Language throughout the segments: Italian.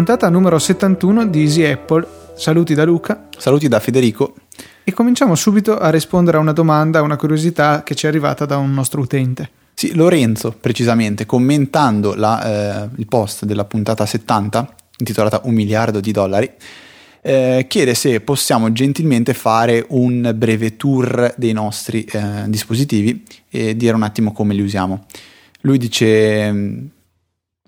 Puntata numero 71 di Easy Apple. Saluti da Luca. Saluti da Federico. E cominciamo subito a rispondere a una domanda, a una curiosità che ci è arrivata da un nostro utente. Sì, Lorenzo, precisamente, commentando la, eh, il post della puntata 70, intitolata Un miliardo di dollari, eh, chiede se possiamo gentilmente fare un breve tour dei nostri eh, dispositivi e dire un attimo come li usiamo. Lui dice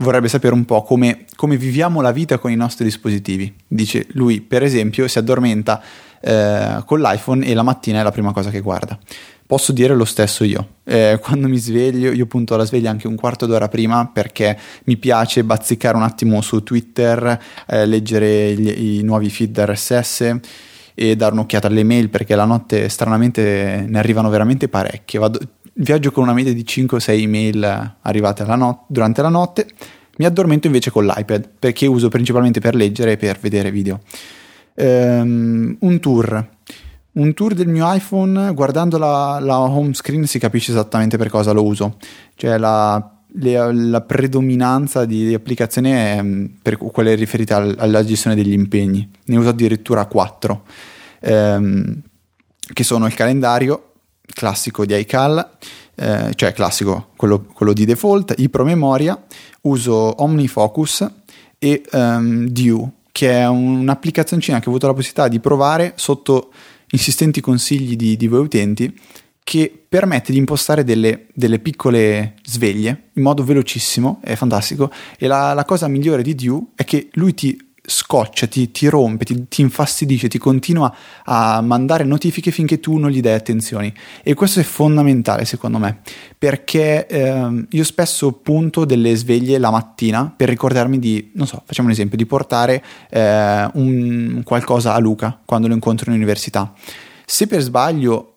vorrebbe sapere un po' come, come, viviamo la vita con i nostri dispositivi. Dice lui, per esempio, si addormenta eh, con l'iPhone e la mattina è la prima cosa che guarda. Posso dire lo stesso io. Eh, quando mi sveglio, io punto la sveglia anche un quarto d'ora prima perché mi piace bazzicare un attimo su Twitter, eh, leggere gli, i nuovi feed RSS e dare un'occhiata alle mail perché la notte stranamente ne arrivano veramente parecchie. Vado, viaggio con una media di 5-6 email arrivate not- durante la notte. Mi addormento invece con l'iPad perché uso principalmente per leggere e per vedere video. Um, un tour un tour del mio iPhone, guardando la, la, home screen si capisce esattamente per cosa lo uso. Cioè la, le, la predominanza di, di, applicazioni è mm, per quelle riferite al, alla gestione degli impegni. Ne uso addirittura quattro, ehm, che sono il calendario classico di iCal, eh, cioè classico, quello, quello, di default, i promemoria, uso OmniFocus e um, Due, che è un'applicazioncina che ho avuto la possibilità di provare sotto insistenti consigli di, di voi utenti che permette di impostare delle, delle, piccole sveglie in modo velocissimo, è fantastico. E la, la cosa migliore di Due è che lui ti scoccia, ti, ti rompe, ti, ti, infastidisce, ti continua a mandare notifiche finché tu non gli dai attenzioni. E questo è fondamentale secondo me, perché eh, io spesso punto delle sveglie la mattina per ricordarmi di, non so, facciamo un esempio, di portare eh, un, qualcosa a Luca quando lo incontro in università. Se per sbaglio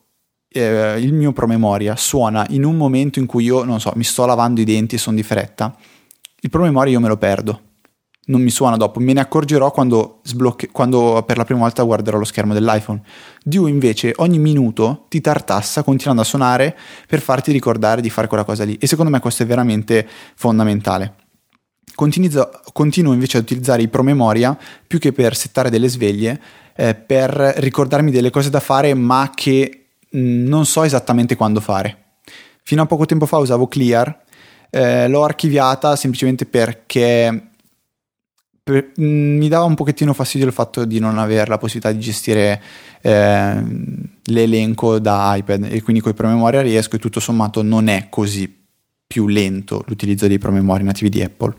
eh, il mio promemoria suona in un momento in cui io, non so, mi sto lavando i denti e sono di fretta, il promemoria io me lo perdo non mi suona dopo, me ne accorgerò quando, sblocche- quando per la prima volta guarderò lo schermo dell'iPhone. Due invece ogni minuto ti tartassa continuando a suonare per farti ricordare di fare quella cosa lì e secondo me questo è veramente fondamentale. Continuo, continuo invece a utilizzare i promemoria più che per settare delle sveglie, eh, per ricordarmi delle cose da fare ma che mh, mm, non so esattamente quando fare. Fino a poco tempo fa usavo Clear, eh, l'ho archiviata semplicemente perché per, mm, mi dava un pochettino fastidio il fatto di non avere la possibilità di gestire eh, l'elenco da iPad e quindi con i promemoria riesco e tutto sommato non è così più lento l'utilizzo dei promemoria nativi di Apple.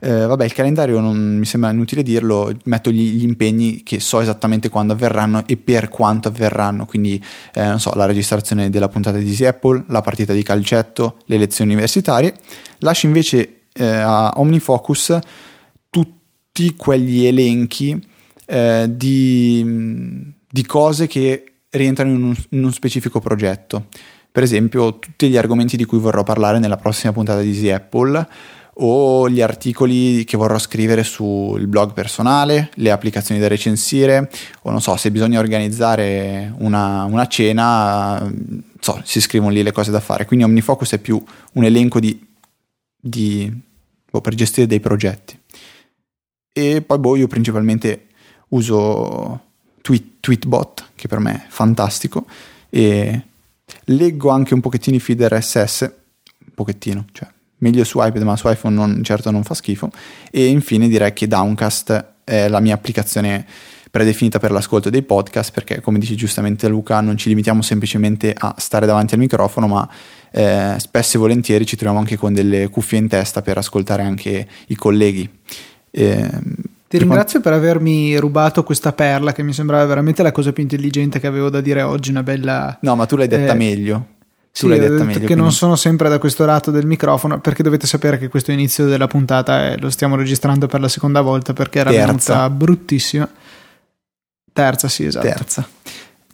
Eh, vabbè, il calendario non mi sembra inutile dirlo, metto gli, gli, impegni che so esattamente quando avverranno e per quanto avverranno, quindi eh, non so, la registrazione della puntata di Easy Apple, la partita di calcetto, le lezioni universitarie. Lascio invece eh, a OmniFocus tutti quegli elenchi eh, di, di, cose che rientrano in, un, in uno specifico progetto. Per esempio, tutti gli argomenti di cui vorrò parlare nella prossima puntata di Easy Apple o gli articoli che vorrò scrivere sul blog personale, le applicazioni da recensire, o non so, se bisogna organizzare una, una cena, so, si scrivono lì le cose da fare. Quindi OmniFocus è più un elenco di, di boh, per gestire dei progetti. E poi boh, io principalmente uso tweet, Tweetbot, che per me è fantastico, e leggo anche un pochettino i feed RSS, un pochettino, cioè meglio su iPad, ma su iPhone non, certo non fa schifo. E infine direi che Downcast è la mia applicazione predefinita per l'ascolto dei podcast, perché come dice giustamente Luca, non ci limitiamo semplicemente a stare davanti al microfono, ma eh, spesso e volentieri ci troviamo anche con delle cuffie in testa per ascoltare anche i colleghi. Eh, ti ringrazio per avermi rubato questa perla che mi sembrava veramente la cosa più intelligente che avevo da dire oggi, una bella... No, ma tu l'hai detta eh, meglio. Tu sì, l'hai detta meglio, che quindi... non sono sempre da questo lato del microfono perché dovete sapere che questo inizio della puntata è, lo stiamo registrando per la seconda volta perché era Terza. venuta bruttissima. Terza, sì, esatto. Terza.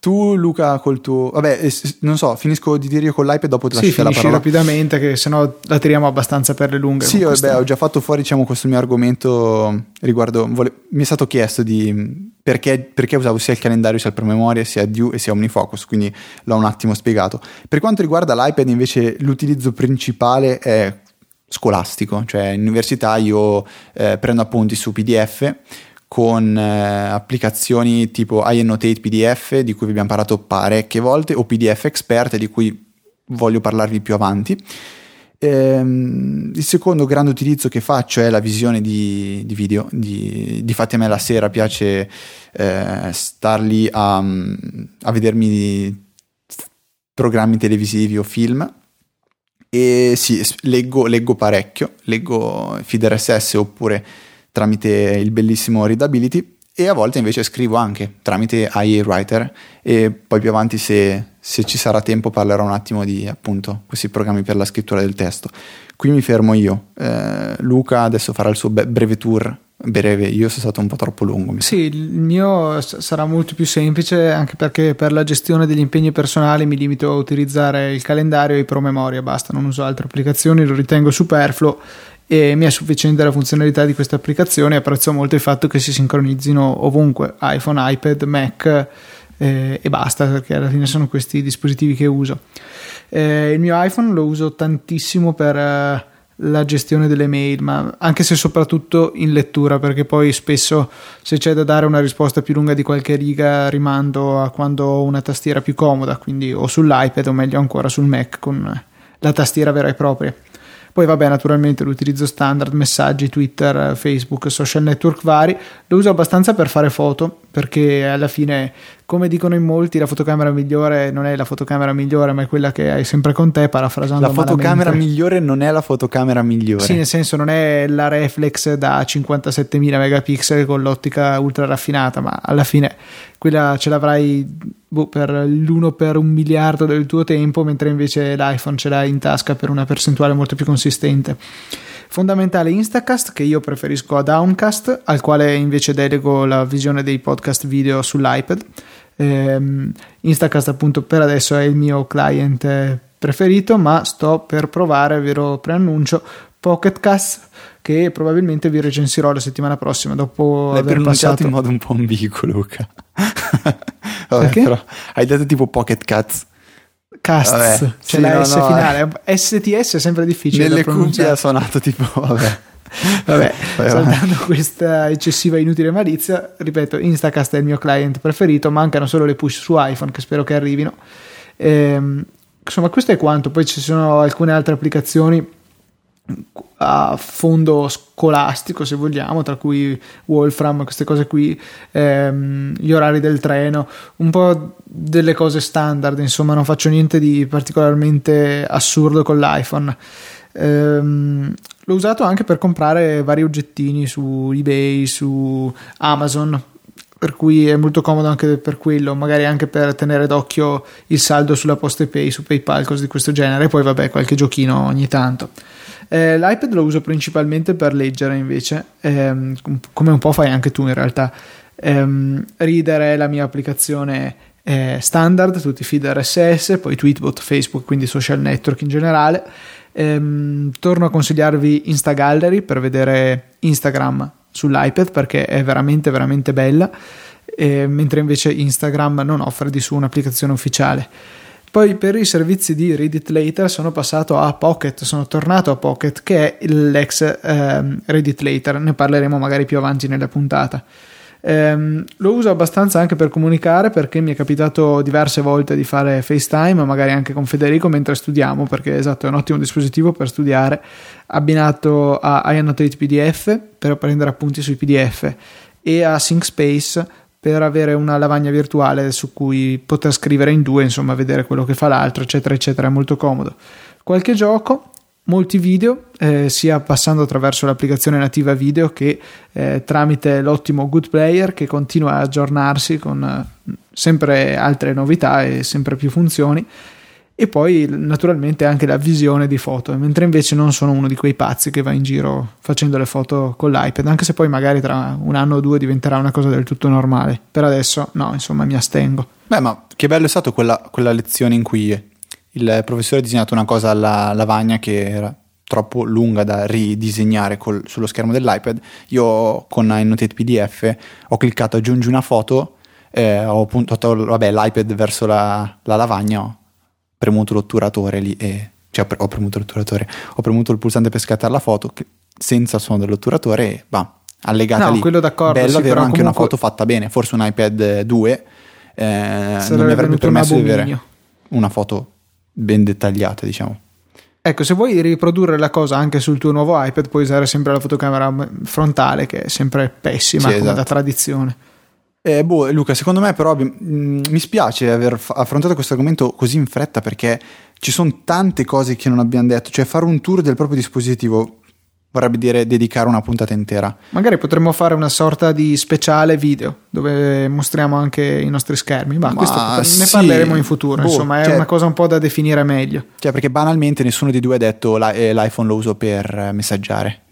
Tu, Luca, col tuo. Vabbè, non so, finisco di dire io con l'iPad dopo ti sì, lascio la parola. rapidamente, che sennò la tiriamo abbastanza per le lunghe. Sì, vabbè, ho già fatto fuori diciamo, questo mio argomento riguardo. Vole... Mi è stato chiesto di, perché, perché, usavo sia il calendario sia il promemoria sia Due e sia OmniFocus, quindi l'ho un attimo spiegato. Per quanto riguarda l'iPad invece l'utilizzo principale è scolastico, cioè in università io eh, prendo appunti su PDF con eh, applicazioni tipo iAnnotate PDF di cui vi abbiamo parlato parecchie volte o PDF Expert di cui voglio parlarvi più avanti Ehm, il secondo grande utilizzo che faccio è la visione di, di video. Di, difatti, a me la sera piace eh, star lì a, a vedermi programmi televisivi o film. E sì, leggo, leggo parecchio, leggo feed RSS oppure tramite il bellissimo Readability e a volte invece scrivo anche tramite IA Writer e poi più avanti se se ci sarà tempo parlerò un attimo di appunto questi programmi per la scrittura del testo. Qui mi fermo io. Eh, Luca adesso farà il suo breve tour. Breve, io sono stato un po' troppo lungo. Sì, il mio sarà molto più semplice anche perché per la gestione degli impegni personali mi limito a utilizzare il calendario e i promemoria, basta, non uso altre applicazioni, lo ritengo superfluo e mi è sufficiente la funzionalità di queste applicazioni. Apprezzo molto il fatto che si sincronizzino ovunque, iPhone, iPad, Mac eh, e basta perché alla fine sono questi dispositivi che uso. Eh, il mio iPhone lo uso tantissimo per eh, la gestione delle mail, ma anche se soprattutto in lettura, perché poi spesso se c'è da dare una risposta più lunga di qualche riga rimando a quando ho una tastiera più comoda, quindi o sull'iPad o meglio ancora sul Mac con la tastiera vera e propria. Poi vabbè, naturalmente l'utilizzo standard, messaggi, Twitter, Facebook, social network vari, lo uso abbastanza per fare foto, perché alla fine, come dicono in molti, la fotocamera migliore non è la fotocamera migliore, ma è quella che hai sempre con te, parafrasando La fotocamera malamente. migliore non è la fotocamera migliore. Sì, nel senso non è la reflex da 57.000 megapixel con l'ottica ultra raffinata, ma alla fine quella ce l'avrai boh, per l'uno per un miliardo del tuo tempo, mentre invece l'iPhone ce l'hai in tasca per una percentuale molto più consistente. Fondamentale Instacast che io preferisco a Downcast, al quale invece delego la visione dei podcast video sull'iPad. Ehm, Instacast appunto per adesso è il mio client preferito, ma sto per provare, ve lo preannuncio, Pocketcast che probabilmente vi recensirò la settimana prossima dopo L'hai aver passato in modo un po' ambiguo Luca. Vabbè, hai detto tipo Pocket Cats Casts, vabbè, c'è sì, la no, S no, finale eh. STS è sempre difficile nelle cuffie ha suonato tipo vabbè Vabbè, saltando questa eccessiva inutile malizia, ripeto, Instacast è il mio client preferito, mancano solo le push su iPhone che spero che arrivino. Ehm, insomma, questo è quanto, poi ci sono alcune altre applicazioni a fondo scolastico se vogliamo tra cui Wolfram queste cose qui ehm, gli orari del treno un po' delle cose standard insomma non faccio niente di particolarmente assurdo con l'iPhone ehm, l'ho usato anche per comprare vari oggettini su ebay su Amazon per cui è molto comodo anche per quello, magari anche per tenere d'occhio il saldo sulla Poste Pay, su PayPal, cose di questo genere, e poi vabbè qualche giochino ogni tanto. Eh, L'iPad lo uso principalmente per leggere invece, ehm, come un po' fai anche tu in realtà. Ehm, Reader è la mia applicazione eh, standard, tutti i feed RSS, poi Tweetbot, Facebook, quindi social network in generale. Ehm, torno a consigliarvi Instagallery per vedere Instagram sull'iPad perché è veramente veramente bella, eh, mentre invece Instagram non offre di su un'applicazione ufficiale. Poi per i servizi di Read It Later sono passato a Pocket, sono tornato a Pocket che è l'ex ehm, Read It Later, ne parleremo magari più avanti nella puntata. Ehm, lo uso abbastanza anche per comunicare perché mi è capitato diverse volte di fare FaceTime, magari anche con Federico mentre studiamo, perché esatto è un ottimo dispositivo per studiare, abbinato a iAnnotate PDF per prendere appunti sui PDF e a SyncSpace per avere una lavagna virtuale su cui poter scrivere in due, insomma, vedere quello che fa l'altro, eccetera, eccetera, è molto comodo. Qualche gioco, molti video, eh, sia passando attraverso l'applicazione nativa video che eh, tramite l'ottimo Good Player che continua a aggiornarsi con eh, sempre altre novità e sempre più funzioni e poi naturalmente anche la visione di foto, mentre invece non sono uno di quei pazzi che va in giro facendo le foto con l'iPad, anche se poi magari tra un anno o due diventerà una cosa del tutto normale. Per adesso no, insomma mi astengo. Beh, ma che bello è stato quella, quella lezione in cui il professore ha disegnato una cosa alla lavagna che era troppo lunga da ridisegnare col, sullo schermo dell'iPad, io con iNotate PDF ho cliccato aggiungi una foto, eh, ho puntato vabbè, l'iPad verso la, la lavagna, premuto l'otturatore lì e cioè ho premuto l'otturatore, ho premuto il pulsante per scattare la foto senza il suono dell'otturatore e bah, allegata no, lì. quello d'accordo. Bello sì, avere anche comunque... una foto fatta bene, forse un iPad 2 eh, non mi avrebbe permesso di avere una foto ben dettagliata, diciamo. Ecco, se vuoi riprodurre la cosa anche sul tuo nuovo iPad, puoi usare sempre la fotocamera frontale, che è sempre pessima, sì, come esatto. da tradizione. Eh, boh, Luca, secondo me però mh, mi spiace aver f- affrontato questo argomento così in fretta perché ci sono tante cose che non abbiamo detto, cioè fare un tour del proprio dispositivo vorrebbe dire dedicare una puntata intera. Magari potremmo fare una sorta di speciale video dove mostriamo anche i nostri schermi, ma, ma questo sì, ne parleremo in futuro, boh, insomma è cioè, una cosa un po' da definire meglio. Cioè perché banalmente nessuno dei due ha detto eh, l'iPhone lo uso per messaggiare.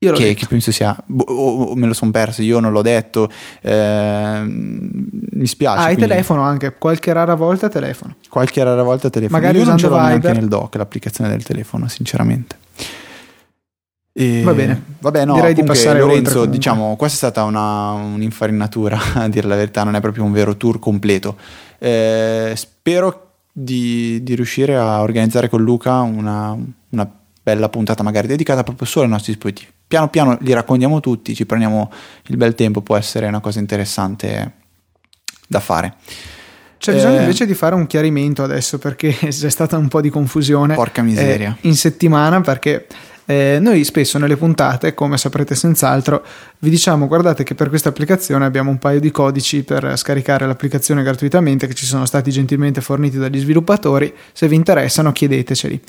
Io che, che, penso sia, boh, oh, me lo sono perso, io non l'ho detto, eh, mi spiace. Ah, hai telefono anche, qualche rara volta telefono. Qualche rara volta telefono. Magari io non ce l'ho Viber. neanche nel dock l'applicazione del telefono, sinceramente. E... Va bene, vabbè, no, direi di passare Lorenzo, oltre, diciamo, questa è stata una, un'infarinatura, a dire la verità, non è proprio un vero tour completo. Eh, spero di, di, riuscire a organizzare con Luca una, una, bella puntata, magari dedicata proprio solo ai nostri dispositivi. Piano piano li raccontiamo tutti, ci prendiamo il bel tempo, può essere una cosa interessante da fare. C'è bisogno eh, invece di fare un chiarimento adesso perché c'è stata un po' di confusione. Porca miseria. Eh, in settimana perché eh, noi spesso nelle puntate, come saprete senz'altro, vi diciamo guardate che per questa applicazione abbiamo un paio di codici per scaricare l'applicazione gratuitamente che ci sono stati gentilmente forniti dagli sviluppatori, se vi interessano chiedeteceli.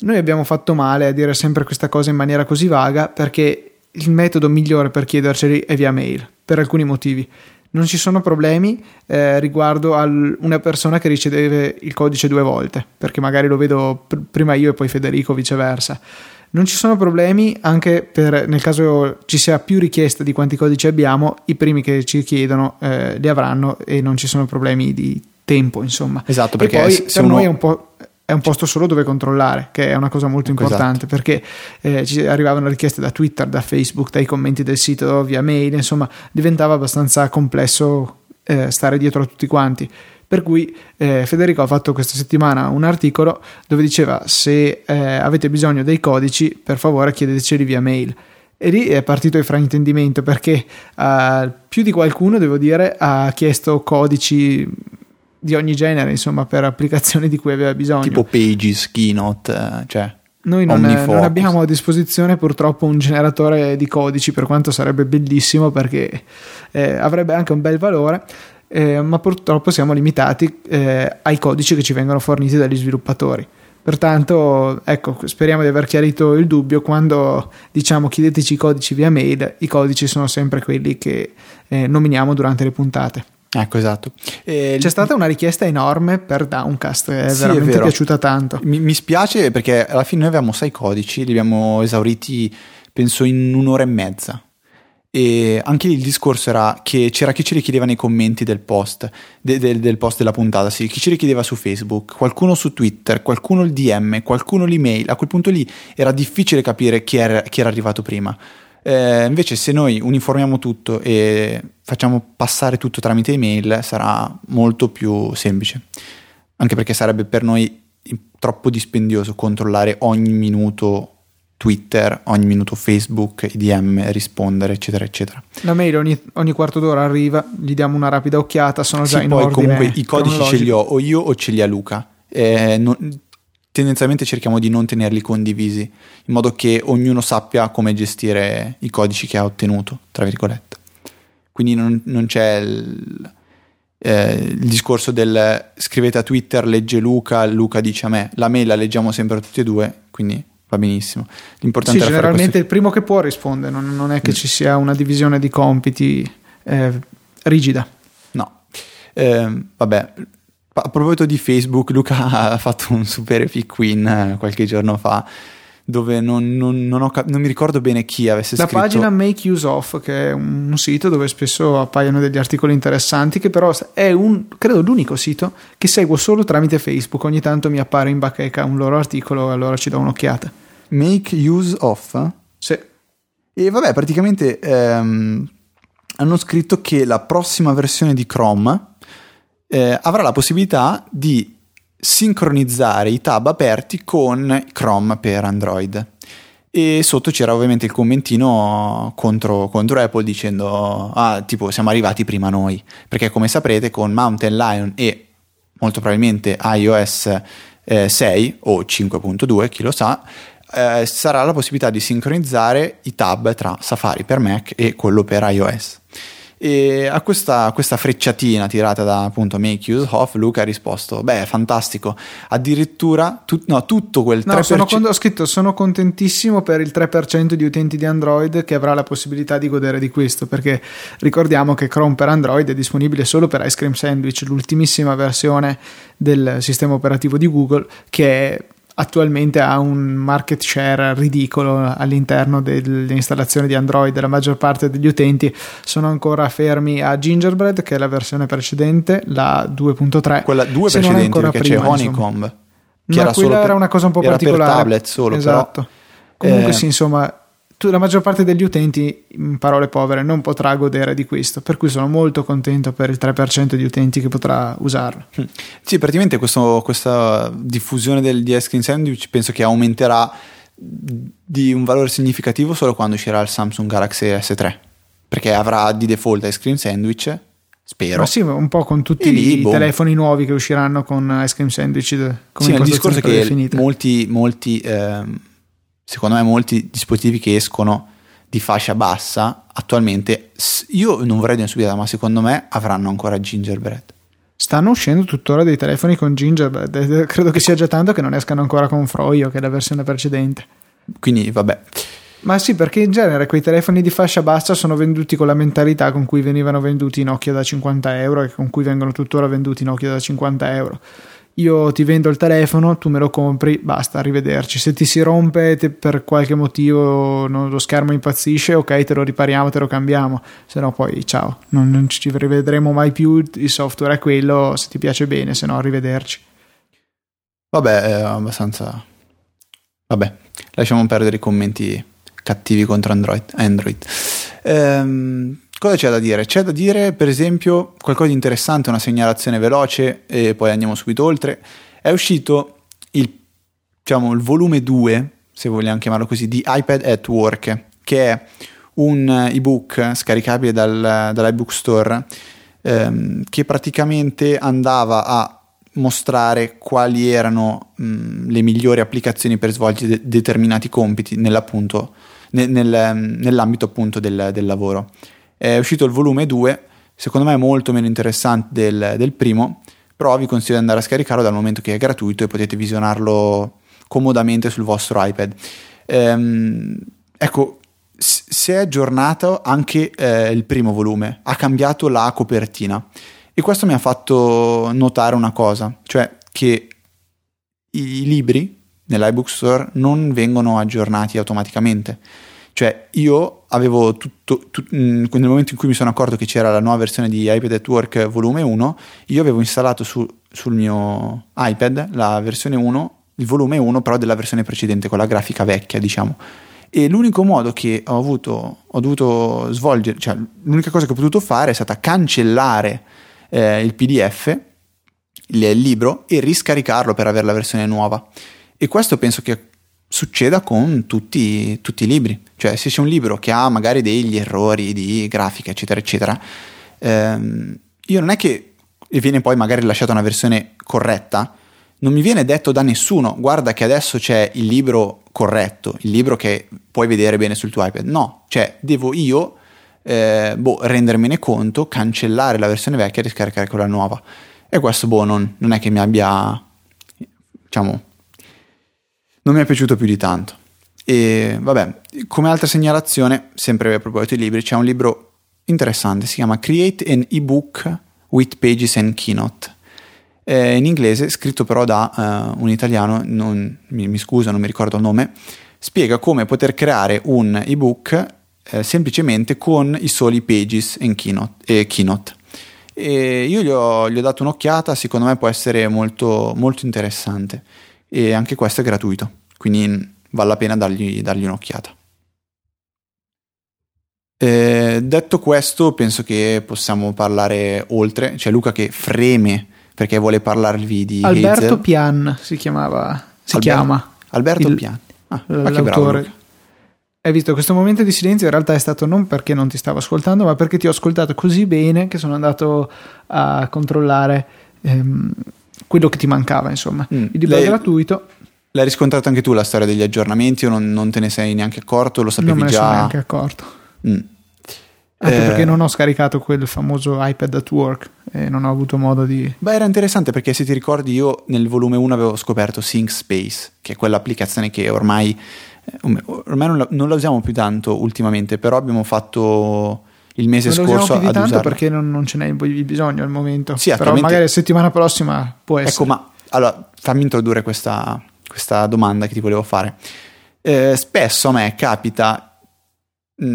Noi abbiamo fatto male a dire sempre questa cosa in maniera così vaga perché il metodo migliore per chiederceli è via mail, per alcuni motivi non ci sono problemi eh, riguardo a una persona che riceve il codice due volte, perché magari lo vedo pr- prima io e poi Federico viceversa. Non ci sono problemi anche per, nel caso ci sia più richiesta di quanti codici abbiamo, i primi che ci chiedono eh, li avranno e non ci sono problemi di tempo, insomma. Esatto, perché e poi per uno... noi è un po' è un posto solo dove controllare, che è una cosa molto ecco, importante esatto. perché eh, ci arrivavano richieste da Twitter, da Facebook, dai commenti del sito, via mail, insomma diventava abbastanza complesso eh, stare dietro a tutti quanti. Per cui eh, Federico ha fatto questa settimana un articolo dove diceva se eh, avete bisogno dei codici per favore chiedeteceli via mail. E lì è partito il fraintendimento perché uh, più di qualcuno, devo dire, ha chiesto codici di ogni genere, insomma, per applicazioni di cui aveva bisogno. Tipo Pages, Keynote, eh, cioè. Noi non, non, abbiamo a disposizione purtroppo un generatore di codici, per quanto sarebbe bellissimo perché eh, avrebbe anche un bel valore eh, ma purtroppo siamo limitati eh, ai codici che ci vengono forniti dagli sviluppatori. Pertanto, ecco, speriamo di aver chiarito il dubbio. Quando diciamo chiedeteci i codici via mail, i codici sono sempre quelli che eh, nominiamo durante le puntate. Ecco, esatto. E C'è stata una richiesta enorme per Downcast, è sì, veramente è piaciuta tanto. Mi, mi, spiace perché alla fine noi avevamo sei codici, li abbiamo esauriti penso in un'ora e mezza. E anche il discorso era che c'era chi ce li chiedeva nei commenti del post, de, de, del post della puntata, sì, chi ce li chiedeva su Facebook, qualcuno su Twitter, qualcuno il DM, qualcuno l'email. A quel punto lì era difficile capire chi era, chi era arrivato prima. Eh, invece, se noi uniformiamo tutto e facciamo passare tutto tramite email, sarà molto più semplice. Anche perché sarebbe per noi troppo dispendioso controllare ogni minuto Twitter, ogni minuto Facebook, i DM, rispondere, eccetera, eccetera. La mail ogni, ogni, quarto d'ora arriva, gli diamo una rapida occhiata, sono già sì, in poi ordine comunque i codici ce li ho o io o ce li ha Luca. Eh, non, tendenzialmente cerchiamo di non tenerli condivisi, in modo che ognuno sappia come gestire i codici che ha ottenuto, tra virgolette. Quindi non, non c'è il, eh, il discorso del scrivete a Twitter, legge Luca, Luca dice a me. La mail la leggiamo sempre tutti e due, quindi va benissimo. L'importante sì, è generalmente questo... il primo che può risponde, non, non è che mm. ci sia una divisione di compiti eh, rigida. No, eh, vabbè. A proposito di Facebook, Luca ha fatto un super epic win eh, qualche giorno fa dove non, non, non, ho, non, mi ricordo bene chi avesse la scritto. La pagina Make Use Of, che è un sito dove spesso appaiono degli articoli interessanti, che però è un, credo l'unico sito che seguo solo tramite Facebook. Ogni tanto mi appare in bacheca un loro articolo e allora ci do un'occhiata. Make use of? Sì. E vabbè, praticamente ehm, hanno scritto che la prossima versione di Chrome eh, avrà la possibilità di sincronizzare i tab aperti con Chrome per Android. E sotto c'era ovviamente il commentino contro, contro, Apple dicendo: Ah, tipo, siamo arrivati prima noi. Perché, come saprete, con Mountain Lion e molto probabilmente iOS eh, 6 o 5.2, chi lo sa, eh, sarà la possibilità di sincronizzare i tab tra Safari per Mac e quello per iOS. E a questa, questa, frecciatina tirata da appunto Of, Luca ha risposto: Beh, fantastico. Addirittura tu, no, tutto quel 3%. No, sono, ho scritto: Sono contentissimo per il 3% di utenti di Android che avrà la possibilità di godere di questo. Perché ricordiamo che Chrome per Android è disponibile solo per Ice Cream Sandwich, l'ultimissima versione del sistema operativo di Google, che è attualmente ha un market share ridicolo all'interno dell'installazione di Android. La maggior parte degli utenti sono ancora fermi a Gingerbread, che è la versione precedente, la 2.3. Quella 2 precedente perché prima, c'è Honeycomb. Che Ma era quella era una cosa un po' particolare. Per tablet solo, esatto. Però, Comunque, eh, sì, insomma, la maggior parte degli utenti, in parole povere, non potrà godere di questo, per cui sono molto contento per il 3% di utenti che potrà usarlo. Hm. Sì, praticamente questo, questa diffusione del, di Ice Cream Sandwich penso che aumenterà di un valore significativo solo quando uscirà il Samsung Galaxy S3, perché avrà di default Ice Cream Sandwich, spero. Ma sì, un po' con tutti lì, i boh. telefoni nuovi che usciranno con Ice Cream Sandwich. Come sì, il discorso è che molti... molti ehm, secondo me molti dispositivi che escono di fascia bassa attualmente, io non vorrei dire subito, ma secondo me avranno ancora Gingerbread. Stanno uscendo tuttora dei telefoni con Gingerbread, credo che sia già tanto che non escano ancora con Froyo, che è la versione precedente. Quindi vabbè. Ma sì, perché in genere quei telefoni di fascia bassa sono venduti con la mentalità con cui venivano venduti Nokia da 50 euro e con cui vengono tuttora venduti Nokia da 50 euro io ti vendo il telefono, tu me lo compri, basta, arrivederci. Se ti si rompe te, per qualche motivo no, lo schermo impazzisce, ok, te lo ripariamo, te lo cambiamo, se no poi ciao, non, non, ci rivedremo mai più, il software è quello, se ti piace bene, se no arrivederci. Vabbè, è abbastanza... Vabbè, lasciamo perdere i commenti cattivi contro Android. Android. Ehm, Cosa c'è da dire? C'è da dire, per esempio, qualcosa di interessante, una segnalazione veloce e poi andiamo subito oltre. È uscito il, diciamo, il volume 2, se vogliamo chiamarlo così, di iPad at Work, che è un ebook scaricabile dal, dall'iBook Store ehm, che praticamente andava a mostrare quali erano mh, le migliori applicazioni per svolgere de- determinati compiti nell'ambito appunto del, del lavoro. È uscito il volume 2, secondo me è molto meno interessante del, del primo, però vi consiglio di andare a scaricarlo dal momento che è gratuito e potete visionarlo comodamente sul vostro iPad. Ehm, ecco, si è aggiornato anche eh, il primo volume, ha cambiato la copertina e questo mi ha fatto notare una cosa, cioè che i libri nell'iBook Store non vengono aggiornati automaticamente. Cioè io avevo tutto, tutto, mm, nel momento in cui mi sono accorto che c'era la nuova versione di iPad at Work volume 1, io avevo installato su, sul mio iPad la versione 1, il volume 1 però della versione precedente con la grafica vecchia diciamo. E l'unico modo che ho avuto, ho dovuto svolgere, cioè l'unica cosa che ho potuto fare è stata cancellare eh, il PDF, il libro e riscaricarlo per avere la versione nuova. E questo penso che succeda con tutti, tutti, i libri. Cioè, se c'è un libro che ha magari degli errori di grafica, eccetera, eccetera, ehm, io non è che viene poi magari rilasciata una versione corretta, non mi viene detto da nessuno, guarda che adesso c'è il libro corretto, il libro che puoi vedere bene sul tuo iPad. No, cioè, devo io eh, boh, rendermene conto, cancellare la versione vecchia e riscaricare quella nuova. E questo, boh, non, non è che mi abbia, diciamo, non mi è piaciuto più di tanto. E vabbè, come altra segnalazione, sempre a proposito di libri, c'è un libro interessante, si chiama Create an ebook with Pages and Keynote. È in inglese, scritto però da uh, un italiano, non, mi, mi, scuso, non mi ricordo il nome, spiega come poter creare un ebook eh, semplicemente con i soli Pages and Keynote. E keynote. E io gli ho, gli ho, dato un'occhiata, secondo me può essere molto, molto interessante e anche questo è gratuito, quindi vale la pena dargli, dargli un'occhiata. Eh, detto questo, penso che possiamo parlare oltre. C'è Luca che freme perché vuole parlarvi di Alberto Hazel. Pian si chiamava, si Alber- chiama. Alberto Il- Pian. Ah, ma che bravo. Luca. Hai visto questo momento di silenzio in realtà è stato non perché non ti stavo ascoltando, ma perché ti ho ascoltato così bene che sono andato a controllare ehm, quello che ti mancava, insomma. Mm. Il libro Lei- è gratuito, L'hai riscontrato anche tu la storia degli aggiornamenti o non, non te ne sei neanche accorto? Lo non sapevi me ne sono già? neanche accorto. Mm. Anche Eh, perché non ho scaricato quel famoso iPad at work e non ho avuto modo di... Beh, era interessante perché se ti ricordi io nel volume 1 avevo scoperto ThinkSpace, che è quell'applicazione che ormai, eh, ormai non, la, non la usiamo più tanto ultimamente, però abbiamo fatto il mese Non scorso ad tanto perché non, non ce n'è bisogno al momento. Sì, Però magari settimana prossima può essere. Ecco, ma allora fammi introdurre questa, questa domanda che ti volevo fare. Eh, spesso a me capita mh,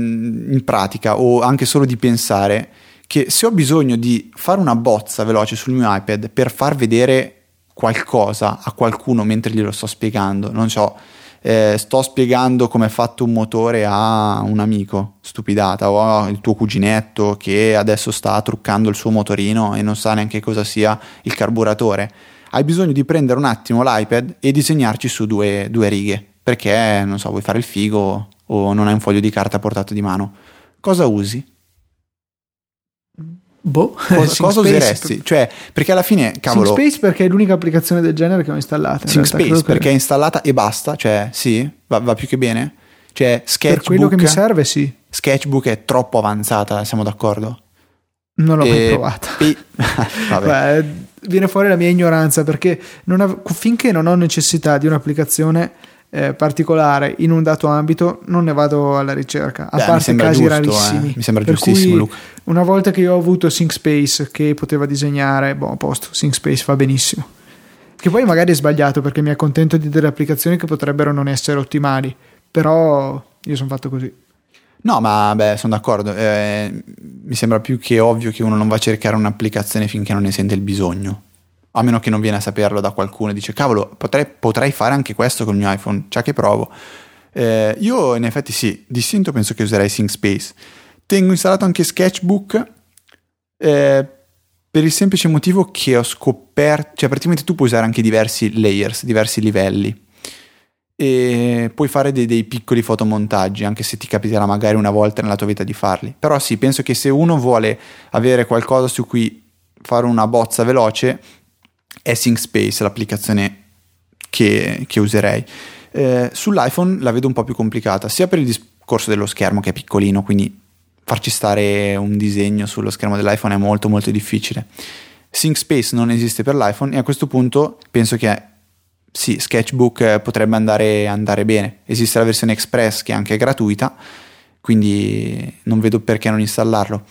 in pratica o anche solo di pensare che se ho bisogno di fare una bozza veloce sul mio iPad per far vedere qualcosa a qualcuno mentre glielo sto spiegando, non so, eh, sto spiegando come è fatto un motore a un amico, stupidata, o al tuo cuginetto che adesso sta truccando il suo motorino e non sa neanche cosa sia il carburatore. Hai bisogno di prendere un attimo l'iPad e disegnarci su due, due righe, perché non so, vuoi fare il figo o non hai un foglio di carta portato di mano. Cosa usi? Boh, Cosa, cosa useresti? Cioè, perché alla fine, cavolo, SyncSpace perché è l'unica applicazione del genere che ho installato. in realtà, che- perché è installata e basta, cioè sì, va, va più che bene. Cioè, per quello che Sketchbook, mi serve, sì. Sketchbook è troppo avanzata, siamo d'accordo? Non l'ho mai E- provata. e-. Beh, viene fuori la mia ignoranza perché non av- finché non ho necessità di un'applicazione eh, particolare in un dato ambito, non ne vado alla ricerca. A Beh, parte casi giusto, eh. rarissimi. Mi sembra Per giustissimo, Luca. Una volta che io ho avuto ThinkSpace che poteva disegnare, boh, a posto, ThinkSpace va benissimo. Che poi magari è sbagliato perché mi accontento di delle applicazioni che potrebbero non essere ottimali, però io sono fatto così. No, ma beh, sono d'accordo. Eh, mi sembra più che ovvio che uno non va a cercare un'applicazione finché non ne sente il bisogno. A meno che non viene a saperlo da qualcuno e dice, cavolo, potrei, potrei fare anche questo con il mio iPhone, già che provo. Eh, io in effetti sì, distinto penso che userei ThinkSpace. Tengo installato anche Sketchbook eh, per il semplice motivo che ho scoperto, cioè praticamente tu puoi usare anche diversi layers, diversi livelli e puoi fare dei, dei piccoli fotomontaggi anche se ti capiterà magari una volta nella tua vita di farli però sì penso che se uno vuole avere qualcosa su cui fare una bozza veloce è ThinkSpace l'applicazione che, che userei Eh, sull'iPhone la vedo un po' più complicata sia per il discorso dello schermo che è piccolino quindi farci stare un disegno sullo schermo dell'iPhone è molto molto difficile ThinkSpace non esiste per l'iPhone e a questo punto penso che sì, Sketchbook eh, potrebbe andare, andare bene. Esiste la versione Express che è anche gratuita, quindi non vedo perché non installarlo.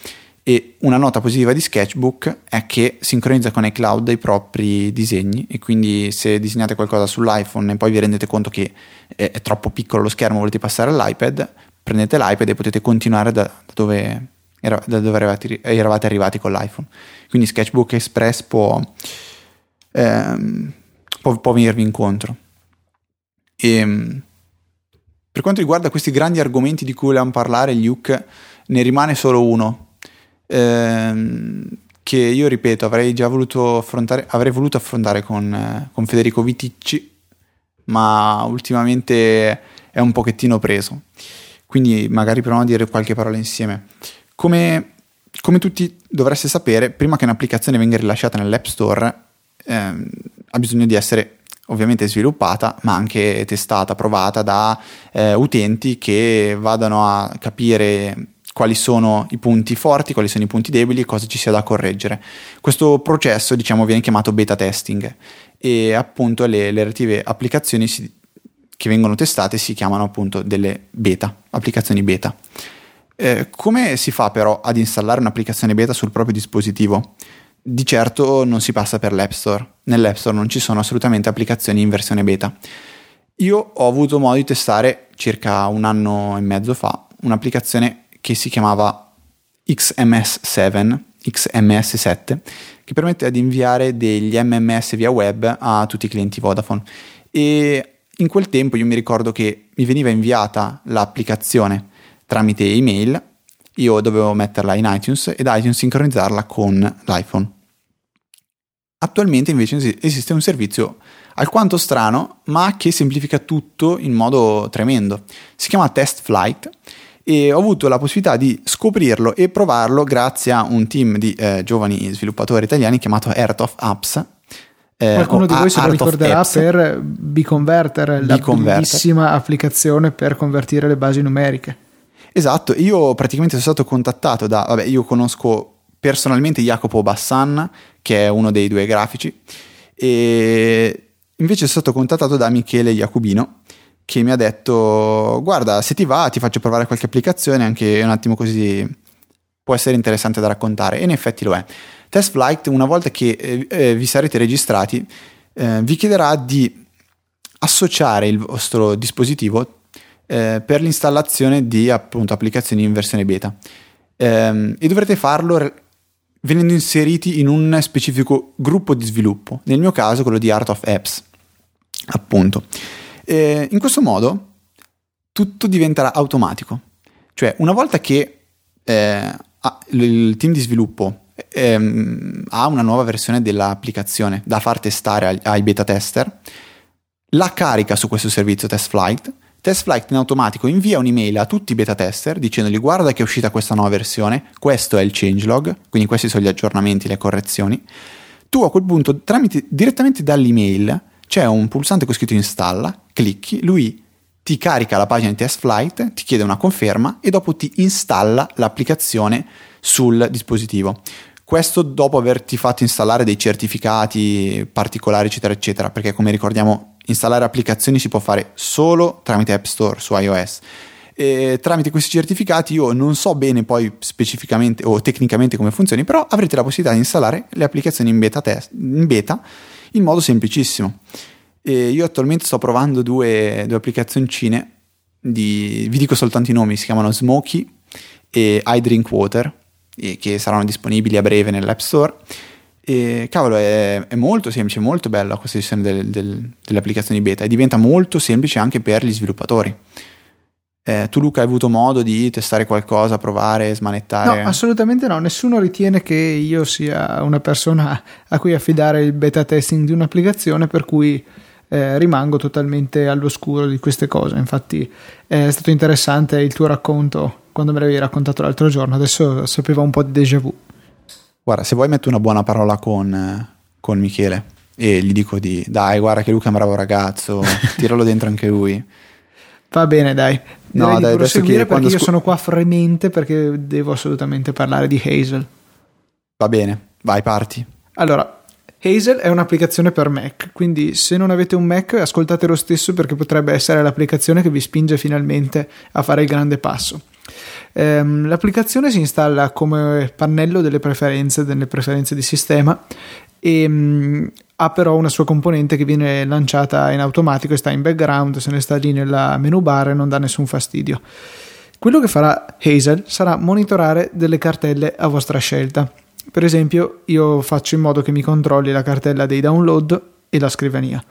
E una nota positiva di Sketchbook è che sincronizza con iCloud i propri disegni e quindi se disegnate qualcosa sull'iPhone e poi vi rendete conto che è, è troppo piccolo lo schermo, volete passare all'iPad, prendete l'iPad e potete continuare da, da dove, era- da dove eravate, eravate arrivati con l'iPhone. Quindi Sketchbook Express può, ehm, può, può venirvi incontro. E, per quanto riguarda questi grandi argomenti di cui volevamo parlare, Luke, ne rimane solo uno, ehm, che io ripeto avrei già voluto affrontare, avrei voluto affrontare con, eh, con Federico Viticci, ma ultimamente è un pochettino preso. Quindi magari proviamo a dire qualche parola insieme. Come, come tutti dovreste sapere, prima che un'applicazione venga rilasciata nell'App Store, ehm, ha bisogno di essere ovviamente sviluppata, ma anche testata, provata da eh, utenti che vadano a capire quali sono i punti forti, quali sono i punti debili e cosa ci sia da correggere. Questo processo, diciamo, viene chiamato beta testing e appunto le, le relative applicazioni si- che vengono testate si chiamano appunto delle beta, applicazioni beta. Eh, come si fa però ad installare un'applicazione beta sul proprio dispositivo? Di certo non si passa per l'App Store. Nell'App Store non ci sono assolutamente applicazioni in versione beta. Io ho avuto modo di testare circa un anno e mezzo fa un'applicazione che si chiamava XMS7, XMS7, che permette di inviare degli MMS via web a tutti i clienti Vodafone. E in quel tempo io mi ricordo che mi veniva inviata l'applicazione tramite email, io dovevo metterla in iTunes ed iTunes sincronizzarla con l'iPhone. Attualmente invece esiste un servizio alquanto strano, ma che semplifica tutto in modo tremendo. Si chiama Test Flight e ho avuto la possibilità di scoprirlo e provarlo grazie a un team di eh, giovani sviluppatori italiani chiamato Earth of Apps. Eh, Qualcuno di voi se lo ricorderà per Bconverter, la bellissima applicazione per convertire le basi numeriche. Esatto, io praticamente sono stato contattato da, vabbè, io conosco personalmente Jacopo Bassan, che è uno dei due grafici, e invece sono stato contattato da Michele Jacobino, che mi ha detto guarda se ti va ti faccio provare qualche applicazione anche un attimo così può essere interessante da raccontare. E in effetti lo è. Test Flight una volta che eh, eh, vi sarete registrati eh, vi chiederà di associare il vostro dispositivo eh, per l'installazione di appunto applicazioni in versione beta. Ehm, e dovrete farlo venendo inseriti in un specifico gruppo di sviluppo nel mio caso quello di Art of Apps appunto e in questo modo tutto diventerà automatico. Cioè, una volta che eh, il team di sviluppo ehm, ha una nuova versione dell'applicazione da far testare ai, ai beta tester, la carica su questo servizio TestFlight. TestFlight in automatico invia un'email a tutti i beta tester dicendogli guarda che è uscita questa nuova versione, questo è il changelog, quindi questi sono gli aggiornamenti, le correzioni. Tu a quel punto, tramite, direttamente dall'email, c'è un pulsante con scritto installa, clicchi, lui ti carica la pagina di test flight, ti chiede una conferma e dopo ti installa l'applicazione sul dispositivo. Questo dopo averti fatto installare dei certificati particolari, eccetera, eccetera, perché come ricordiamo installare applicazioni si può fare solo tramite App Store su iOS. E tramite questi certificati io non so bene poi specificamente o tecnicamente come funzioni, però avrete la possibilità di installare le applicazioni in beta, test, in beta in modo semplicissimo. E io attualmente sto provando due, due applicazioncine, di, vi dico soltanto i nomi, si chiamano Smoky e I Drink Water, che saranno disponibili a breve nell'App Store. E cavolo, è, è molto semplice, molto bella questa gestione del, del, delle applicazioni beta e diventa molto semplice anche per gli sviluppatori. Eh, tu Luca hai avuto modo di testare qualcosa, provare, smanettare? No, assolutamente no, nessuno ritiene che io sia una persona a cui affidare il beta testing di un'applicazione per cui eh, rimango totalmente all'oscuro di queste cose. Infatti è stato interessante il tuo racconto quando me l'avevi raccontato l'altro giorno, adesso sapeva un po' di déjà vu. Guarda, se vuoi metto una buona parola con, con Michele e gli dico di dai guarda che Luca è un bravo ragazzo, tiralo dentro anche lui. Va bene, dai. Direi no, dai, adesso che perché io scu- sono qua fremente perché devo assolutamente parlare di Hazel. Va bene, vai, parti. Allora, Hazel è un'applicazione per Mac, quindi se non avete un Mac ascoltate lo stesso perché potrebbe essere l'applicazione che vi spinge finalmente a fare il grande passo. Ehm, l'applicazione si installa come pannello delle preferenze, delle preferenze di sistema e mh, mm, ha però una sua componente che viene lanciata in automatico e sta in background, se ne sta lì nella menu bar e non dà nessun fastidio. Quello che farà Hazel sarà monitorare delle cartelle a vostra scelta. Per esempio, io faccio in modo che mi controlli la cartella dei download e la scrivania.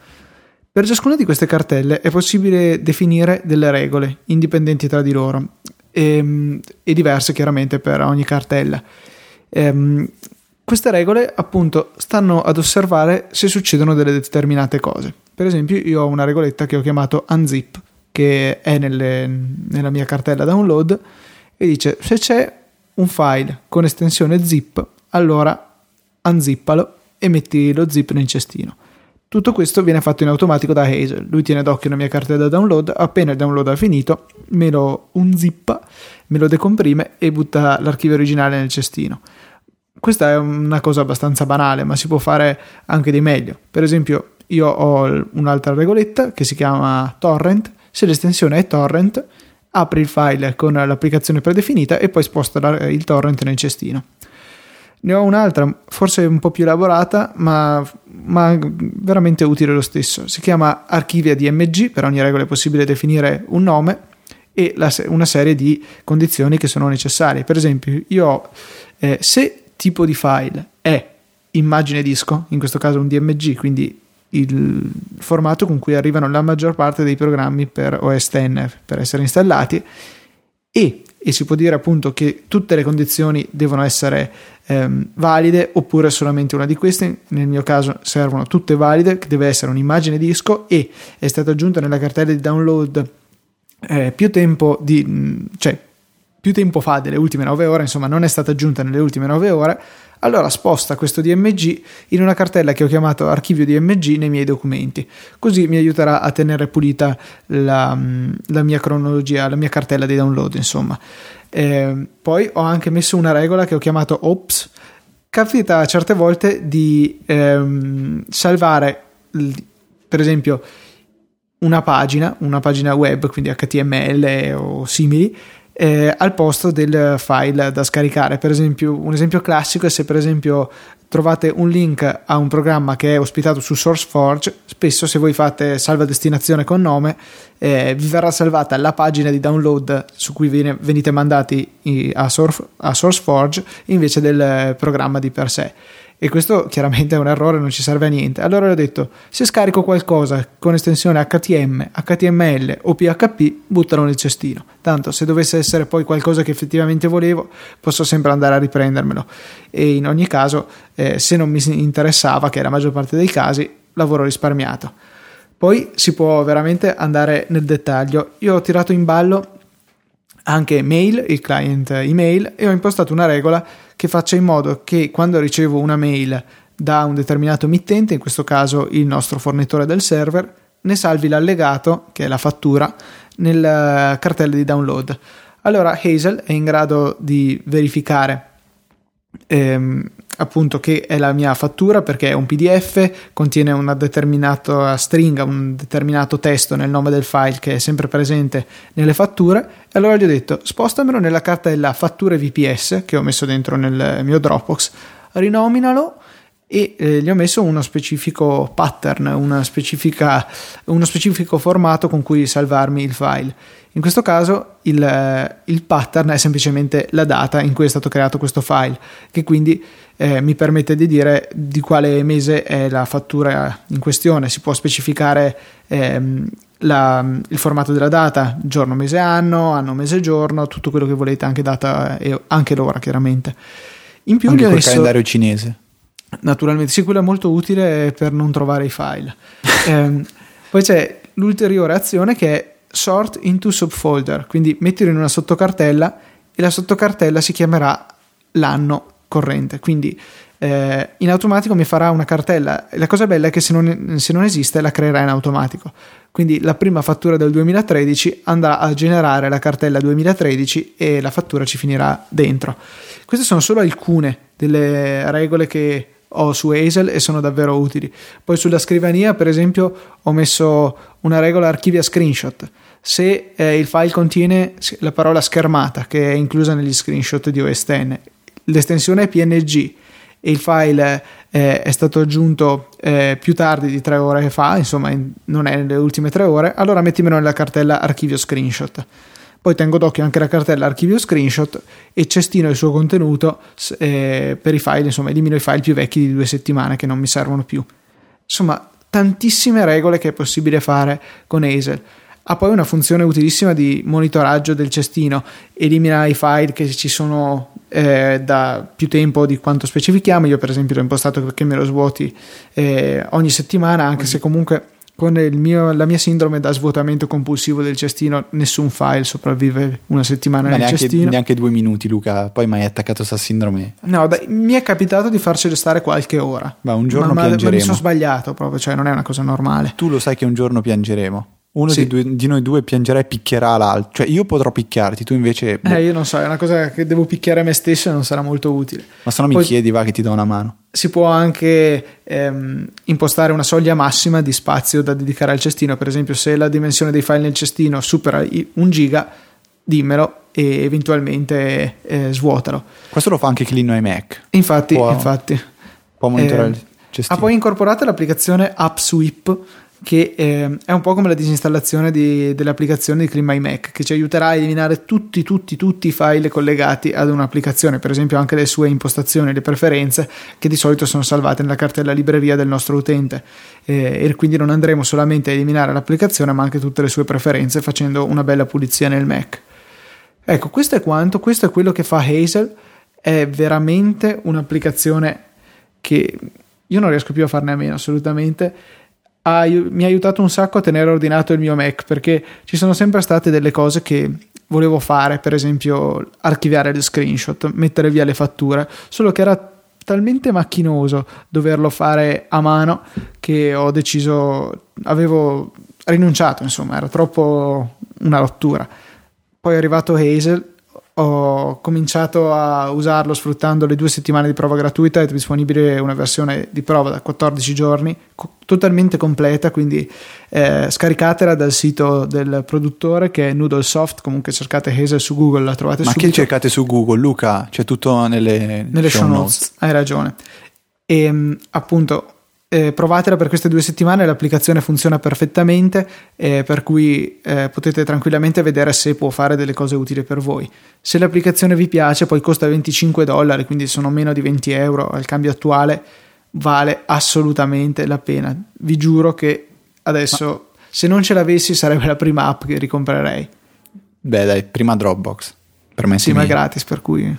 Per ciascuna di queste cartelle è possibile definire delle regole indipendenti tra di loro e, ehm, e diverse chiaramente per ogni cartella. Ehm, queste regole appunto stanno ad osservare se succedono delle determinate cose. Per esempio io ho una regoletta che ho chiamato unzip che è nelle, nella mia cartella download e dice se c'è un file con estensione zip allora unzippalo e metti lo zip nel cestino. Tutto questo viene fatto in automatico da Hazel. Lui tiene d'occhio la mia cartella download, appena il download è finito, me lo unzippa, me lo decomprime e butta l'archivio originale nel cestino. Questa è una cosa abbastanza banale, ma si può fare anche di meglio. Per esempio, io ho un'altra regoletta che si chiama torrent. Se l'estensione è torrent, apri il file con l'applicazione predefinita e poi sposta il torrent nel cestino. Ne ho un'altra, forse un po' più elaborata, ma, ma, veramente utile lo stesso. Si chiama archivia DMG, per ogni regola è possibile definire un nome e la, una serie di condizioni che sono necessarie. Per esempio, io ho eh, se tipo di file è immagine disco, in questo caso un DMG, quindi il formato con cui arrivano la maggior parte dei programmi per OS X per essere installati e, e si può dire appunto che tutte le condizioni devono essere ehm, valide oppure solamente una di queste. Nel mio caso servono tutte valide che deve essere un'immagine disco e è stata aggiunta nella cartella di download eh, più tempo di cioè più tempo fa delle ultime 9 ore insomma non è stata aggiunta nelle ultime 9 ore allora sposta questo DMG in una cartella che ho chiamato archivio DMG nei miei documenti. Così mi aiuterà a tenere pulita la, la mia cronologia, la mia cartella di download, insomma. Eh, poi ho anche messo una regola che ho chiamato OPS. Capita certe volte di ehm, salvare, per esempio, una pagina, una pagina web, quindi HTML o simili, eh, al posto del file da scaricare. Per esempio, un esempio classico è se per esempio trovate un link a un programma che è ospitato su SourceForge, spesso se voi fate salva destinazione con nome, eh, vi verrà salvata la pagina di download su cui viene, venite mandati a, Source, a SourceForge invece del programma di per sé e questo chiaramente è un errore, non ci serve a niente. Allora ho detto, se scarico qualcosa con estensione HTM, HTML o PHP, buttalo nel cestino. Tanto se dovesse essere poi qualcosa che effettivamente volevo, posso sempre andare a riprendermelo. E in ogni caso, eh, se non mi interessava, che è la maggior parte dei casi, lavoro risparmiato. Poi si può veramente andare nel dettaglio. Io ho tirato in ballo anche mail, il client email, e ho impostato una regola che faccia in modo che quando ricevo una mail da un determinato mittente, in questo caso il nostro fornitore del server, ne salvi l'allegato, che è la fattura, nel cartello di download. Allora Hazel è in grado di verificare ehm, appunto che è la mia fattura perché è un PDF, contiene una determinata stringa, un determinato testo nel nome del file che è sempre presente nelle fatture. E allora gli ho detto spostamelo nella cartella fatture VPS che ho messo dentro nel mio Dropbox, rinominalo e eh, gli ho messo uno specifico pattern, uno specifico formato con cui salvarmi il file. In questo caso il, il, pattern è semplicemente la data in cui è stato creato questo file, che quindi eh, mi permette di dire di quale mese è la fattura in questione. Si può specificare ehm, la, il formato della data, giorno, mese, anno, anno, mese, giorno, tutto quello che volete, anche data e anche l'ora chiaramente. In più anche col messo, calendario cinese. Naturalmente, sì, quello è molto utile per non trovare i file. eh, poi c'è l'ulteriore azione che è sort into subfolder, quindi mettilo in una sottocartella e la sottocartella si chiamerà l'anno corrente, quindi eh, in automatico mi farà una cartella. La cosa bella è che se non, se non, esiste la creerà in automatico. Quindi la prima fattura del 2013 andrà a generare la cartella 2013 e la fattura ci finirà dentro. Queste sono solo alcune delle regole che ho su Hazel e sono davvero utili. Poi sulla scrivania, per esempio, ho messo una regola archivia screenshot. Se eh, il file contiene la parola schermata, che è inclusa negli screenshot di OS X, l'estensione è PNG e il file eh, è stato aggiunto eh, più tardi di tre ore fa, insomma, in, non è nelle ultime tre ore, allora mettimelo nella cartella archivio screenshot. Poi tengo d'occhio anche la cartella archivio screenshot e cestino il suo contenuto eh, per i file, insomma, elimino i file più vecchi di due settimane che non mi servono più. Insomma, tantissime regole che è possibile fare con Hazel. Ha poi una funzione utilissima di monitoraggio del cestino, elimina i file che ci sono eh, da più tempo di quanto specifichiamo. Io, per esempio, l'ho impostato perché me lo svuoti eh, ogni settimana, anche se comunque con mio, la mia sindrome da svuotamento compulsivo del cestino, nessun file sopravvive una settimana Ma nel neanche, cestino. Neanche due minuti, Luca. Poi mi hai attaccato questa sindrome. No, dai, mi è capitato di farcelo stare qualche ora. Ma un giorno ma, piangeremo. Ma mi sono sbagliato proprio, cioè non è una cosa normale. Tu lo sai che un giorno piangeremo. Uno sì. di, due, di, noi due piangerà e picchierà l'altro. Cioè, io potrò picchiarti, tu invece. Boh. Eh, io non so, è una cosa che devo picchiare me stesso e non sarà molto utile. Ma se no mi Poi, chiedi, va che ti do una mano. Si può anche ehm, impostare una soglia massima di spazio da dedicare al cestino. Per esempio, se la dimensione dei file nel cestino supera un giga, dimmelo e eventualmente eh, svuotalo. Questo lo fa anche Clino iMac. Infatti, può, infatti. Può monitorare eh, il cestino. Ha poi incorporato l'applicazione AppSweep che eh, è un po' come la disinstallazione di, delle applicazioni di Clean My Mac, che ci aiuterà a eliminare tutti, tutti, tutti i file collegati ad un'applicazione, per esempio anche le sue impostazioni le preferenze, che di solito sono salvate nella cartella libreria del nostro utente. Eh, e quindi non andremo solamente a eliminare l'applicazione, ma anche tutte le sue preferenze, facendo una bella pulizia nel Mac. Ecco, questo è quanto, questo è quello che fa Hazel, è veramente un'applicazione che io non riesco più a farne a meno assolutamente ha, mi ha aiutato un sacco a tenere ordinato il mio Mac perché ci sono sempre state delle cose che volevo fare, per esempio archiviare le screenshot, mettere via le fatture, solo che era talmente macchinoso doverlo fare a mano che ho deciso, avevo rinunciato, insomma, era troppo una rottura. Poi è arrivato Hazel ho cominciato a usarlo sfruttando le due settimane di prova gratuita, è disponibile una versione di prova da 14 giorni, co- totalmente completa, quindi eh, scaricatela dal sito del produttore che è Noodlesoft, comunque cercate Hazel su Google, la trovate Ma subito. Ma che cercate su Google, Luca? C'è tutto nelle, nelle show notes. notes. Hai ragione. E ehm, appunto eh, provatela per queste due settimane, l'applicazione funziona perfettamente, eh, per cui eh, potete tranquillamente vedere se può fare delle cose utili per voi. Se l'applicazione vi piace, poi costa 25 dollari, quindi sono meno di 20 euro al cambio attuale, vale assolutamente la pena. Vi giuro che adesso, ma... se non ce l'avessi, sarebbe la prima app che ricomprerei. Beh, dai, prima Dropbox. Per me sì, ma è gratis, per cui.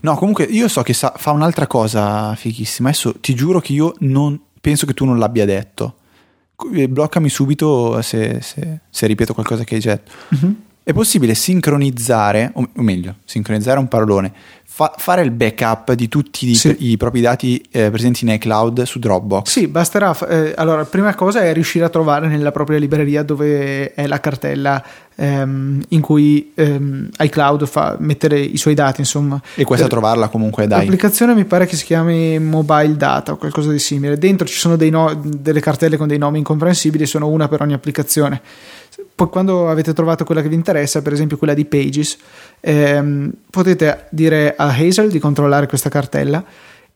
No, comunque io so che sa, fa un'altra cosa fighissima. Adesso ti giuro che io non penso che tu non l'abbia detto. Eh, bloccami subito se, se, se ripeto qualcosa che hai detto. Uh-huh. È possibile sincronizzare, o meglio, sincronizzare un parolone, fa, fare il backup di tutti i, sì. i propri dati eh, presenti in iCloud su Dropbox? Sì, basterà. Eh, allora, prima cosa è riuscire a trovare nella propria libreria dove è la cartella ehm, in cui ehm, iCloud fa mettere i suoi dati, insomma. E questa per, trovarla comunque, dai. L'applicazione mi pare che si chiami Mobile Data o qualcosa di simile. Dentro ci sono no, delle cartelle con dei nomi incomprensibili, sono una per ogni applicazione poi quando avete trovato quella che vi interessa, per esempio quella di Pages, ehm, potete dire a Hazel di controllare questa cartella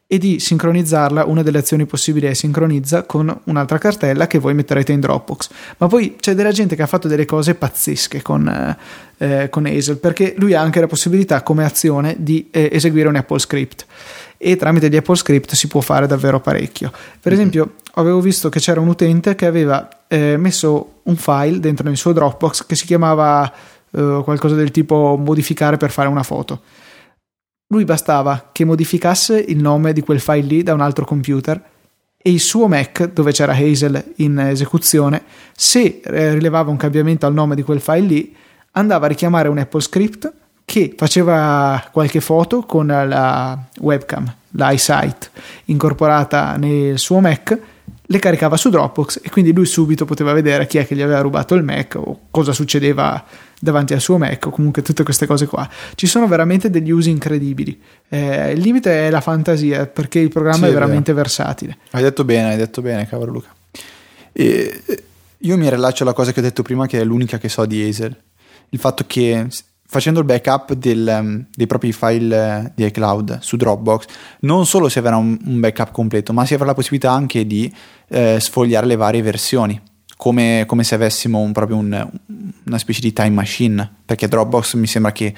e di sincronizzarla. Una delle azioni possibili è sincronizza con un'altra cartella che voi metterete in Dropbox. Ma poi c'è della gente che ha fatto delle cose pazzesche con, eh, eh con Hazel, perché lui ha anche la possibilità come azione di eh, eseguire un Apple Script e tramite gli Apple Script si può fare davvero parecchio. Per mm-hmm. esempio, avevo visto che c'era un utente che aveva eh, messo un file dentro nel suo Dropbox che si chiamava eh, qualcosa del tipo modificare per fare una foto. Lui bastava che modificasse il nome di quel file lì da un altro computer e il suo Mac, dove c'era Hazel in esecuzione, se eh, rilevava un cambiamento al nome di quel file lì, andava a richiamare un Apple Script che faceva qualche foto con la webcam, l'iSight, incorporata nel suo Mac, le caricava su Dropbox e quindi lui subito poteva vedere chi è che gli aveva rubato il Mac o cosa succedeva davanti al suo Mac o comunque tutte queste cose qua. Ci sono veramente degli usi incredibili. Eh, il limite è la fantasia perché il programma sì, è, veramente versatile. Hai detto bene, hai detto bene, cavolo Luca. E io mi rilaccio alla cosa che ho detto prima che è l'unica che so di Hazel. Il fatto che facendo il backup del, um, dei propri file uh, di iCloud su Dropbox, non solo si avrà un, un, backup completo, ma si avrà la possibilità anche di eh, sfogliare le varie versioni, come, come se avessimo un, proprio un, una specie di time machine, perché Dropbox mi sembra che...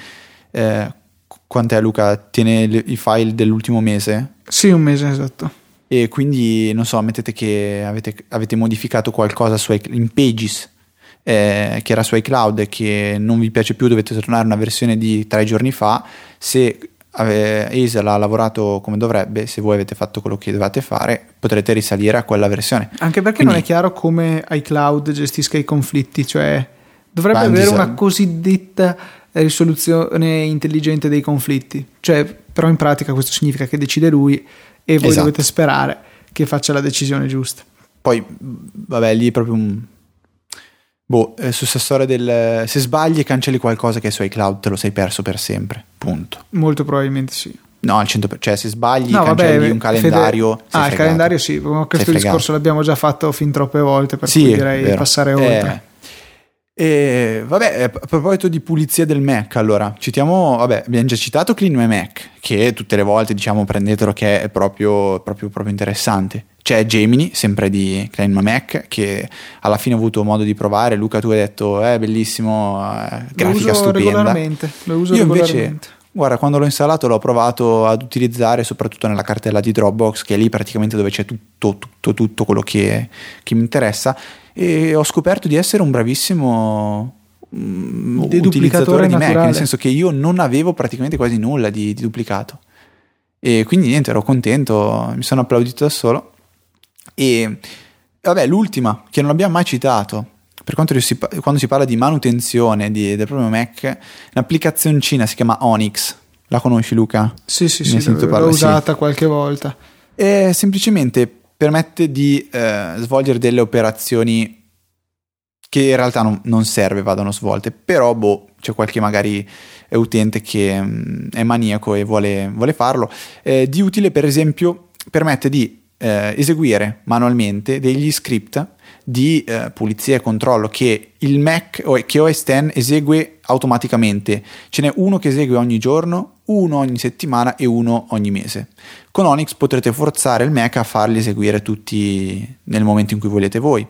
Eh, quant'è Luca? Tiene i file dell'ultimo mese? Sì, un mese esatto. E quindi, non so, mettete che avete, avete modificato qualcosa su, in Pages eh, che era su iCloud e che non vi piace più, dovete tornare a una versione di tre giorni fa. Se Hazel ha lavorato come dovrebbe, se voi avete fatto quello che dovete fare, potrete risalire a quella versione. Anche perché Quindi, non è chiaro come iCloud gestisca i conflitti, cioè dovrebbe avere disal- una cosiddetta risoluzione intelligente dei conflitti, cioè, però in pratica questo significa che decide lui e voi esatto. dovete sperare che faccia la decisione giusta. Poi, vabbè, lì è proprio un Boh, eh, su questa storia del... Se sbagli e cancelli qualcosa che è su iCloud te lo sei perso per sempre, punto. Molto probabilmente sì. No, al 100%, cioè se sbagli no, cancelli vabbè, un calendario... Fede... Ah, il calendario sì, questo discorso l'abbiamo già fatto fin troppe volte, per sì, cui direi vero. passare oltre. Eh, e vabbè, a proposito di pulizia del Mac, allora, citiamo, vabbè, abbiamo già citato Clean My Mac, che tutte le volte diciamo prendetelo che è proprio, proprio, proprio interessante. C'è Gemini, sempre di Klein Mac, che alla fine ho avuto modo di provare. Luca, tu hai detto, è eh, bellissimo, eh, grafica lo uso stupenda. Lo uso Io invece, guarda, quando l'ho installato l'ho provato ad utilizzare soprattutto nella cartella di Dropbox, che è lì praticamente dove c'è tutto, tutto, tutto quello che, che mi interessa. E ho scoperto di essere un bravissimo mm, utilizzatore di naturale. Mac, nel senso che io non avevo praticamente quasi nulla di, di duplicato. E quindi niente, ero contento, mi sono applaudito da solo. E vabbè, l'ultima, che non abbiamo mai citato, per quanto si, quando si parla di manutenzione di, del proprio Mac, un'applicazioncina si chiama Onyx. La conosci Luca? Sì, sì, sì, l'ho usata sì. qualche volta. E semplicemente permette di eh, svolgere delle operazioni che in realtà non, non serve vadano svolte, però boh, c'è qualche magari utente che mh, mm, è maniaco e vuole, vuole farlo. Eh, di utile per esempio permette di eh, eseguire manualmente degli script di eh, pulizia e controllo che il Mac o che OS X esegue automaticamente. Ce n'è uno che esegue ogni giorno, uno ogni settimana e uno ogni mese. Con Onyx potrete forzare il Mac a farli eseguire tutti nel momento in cui volete voi.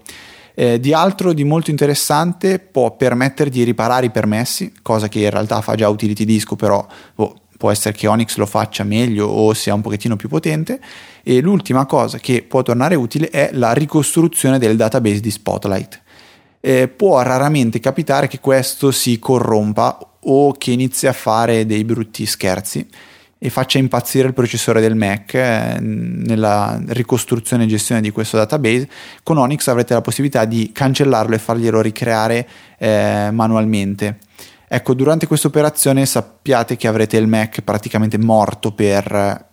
Eh, di altro di molto interessante può permettere di riparare i permessi, cosa che in realtà fa già Utility Disco, però oh, può essere che Onyx lo faccia meglio o sia un pochettino più potente e l'ultima cosa che può tornare utile è la ricostruzione del database di Spotlight. Eh, può raramente capitare che questo si corrompa o che inizi a fare dei brutti scherzi e faccia impazzire il processore del Mac eh, nella ricostruzione e gestione di questo database. Con Onyx avrete la possibilità di cancellarlo e farglielo ricreare eh, manualmente. Ecco, durante questa operazione sappiate che avrete il Mac praticamente morto per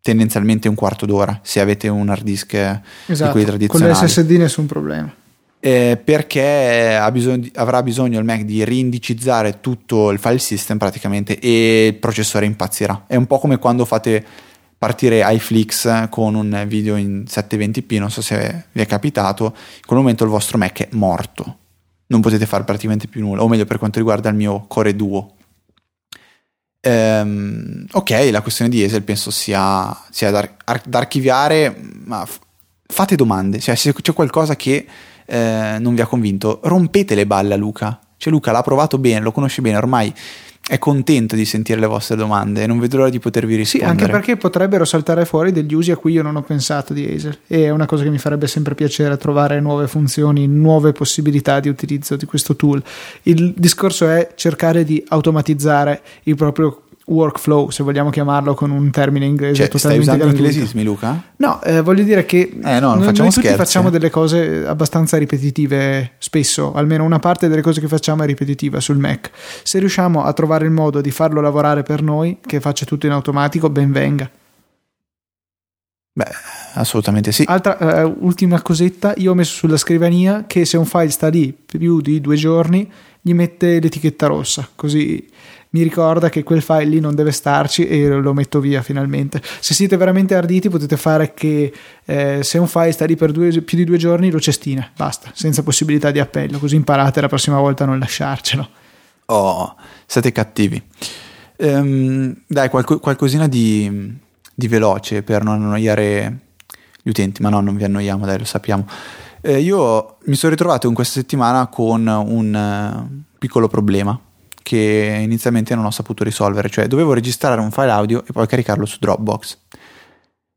tendenzialmente un quarto d'ora se avete un hard disk esatto. di quelli tradizionali. Con l'SSD nessun problema. Eh, perché bisogno, avrà bisogno il Mac di reindicizzare tutto il file system praticamente e il processore impazzirà. È un po' come quando fate partire iFlix con un video in 720p, non so se vi è capitato, in quel momento il vostro Mac è morto non potete fare praticamente più nulla, o meglio per quanto riguarda il mio Core Duo. Ehm, ok, la questione di Esel penso sia, sia da, da, archiviare, ma f- fate domande, cioè se c'è qualcosa che eh, non vi ha convinto, rompete le balle a Luca. Cioè Luca l'ha provato bene, lo conosce bene, ormai è contento di sentire le vostre domande e non vedo l'ora di potervi rispondere. Sì, anche perché potrebbero saltare fuori degli usi a cui io non ho pensato di Acer e è una cosa che mi farebbe sempre piacere trovare nuove funzioni, nuove possibilità di utilizzo di questo tool. Il discorso è cercare di automatizzare il proprio workflow, se vogliamo chiamarlo con un termine inglese cioè, totalmente stai usando inglesismi, Luca? No, eh, voglio dire che eh, no, noi, noi tutti facciamo delle cose abbastanza ripetitive spesso, almeno una parte delle cose che facciamo è ripetitiva sul Mac. Se riusciamo a trovare il modo di farlo lavorare per noi, che faccia tutto in automatico, ben venga. Beh, assolutamente sì. Altra eh, ultima cosetta, io ho messo sulla scrivania che se un file sta lì più di due giorni, gli mette l'etichetta rossa, così mi ricorda che quel file lì non deve starci e lo metto via finalmente. Se siete veramente arditi potete fare che eh, se un file sta lì per due, più di due giorni lo cestine, basta, senza possibilità di appello, così imparate la prossima volta a non lasciarcelo. Oh, siete cattivi. Ehm, dai, qualco, qualcosina di, di, veloce per non annoiare gli utenti, ma no, non vi annoiamo, dai, lo sappiamo. Eh, io mi sono ritrovato in questa settimana con un uh, piccolo problema che inizialmente non ho saputo risolvere, cioè dovevo registrare un file audio e poi caricarlo su Dropbox.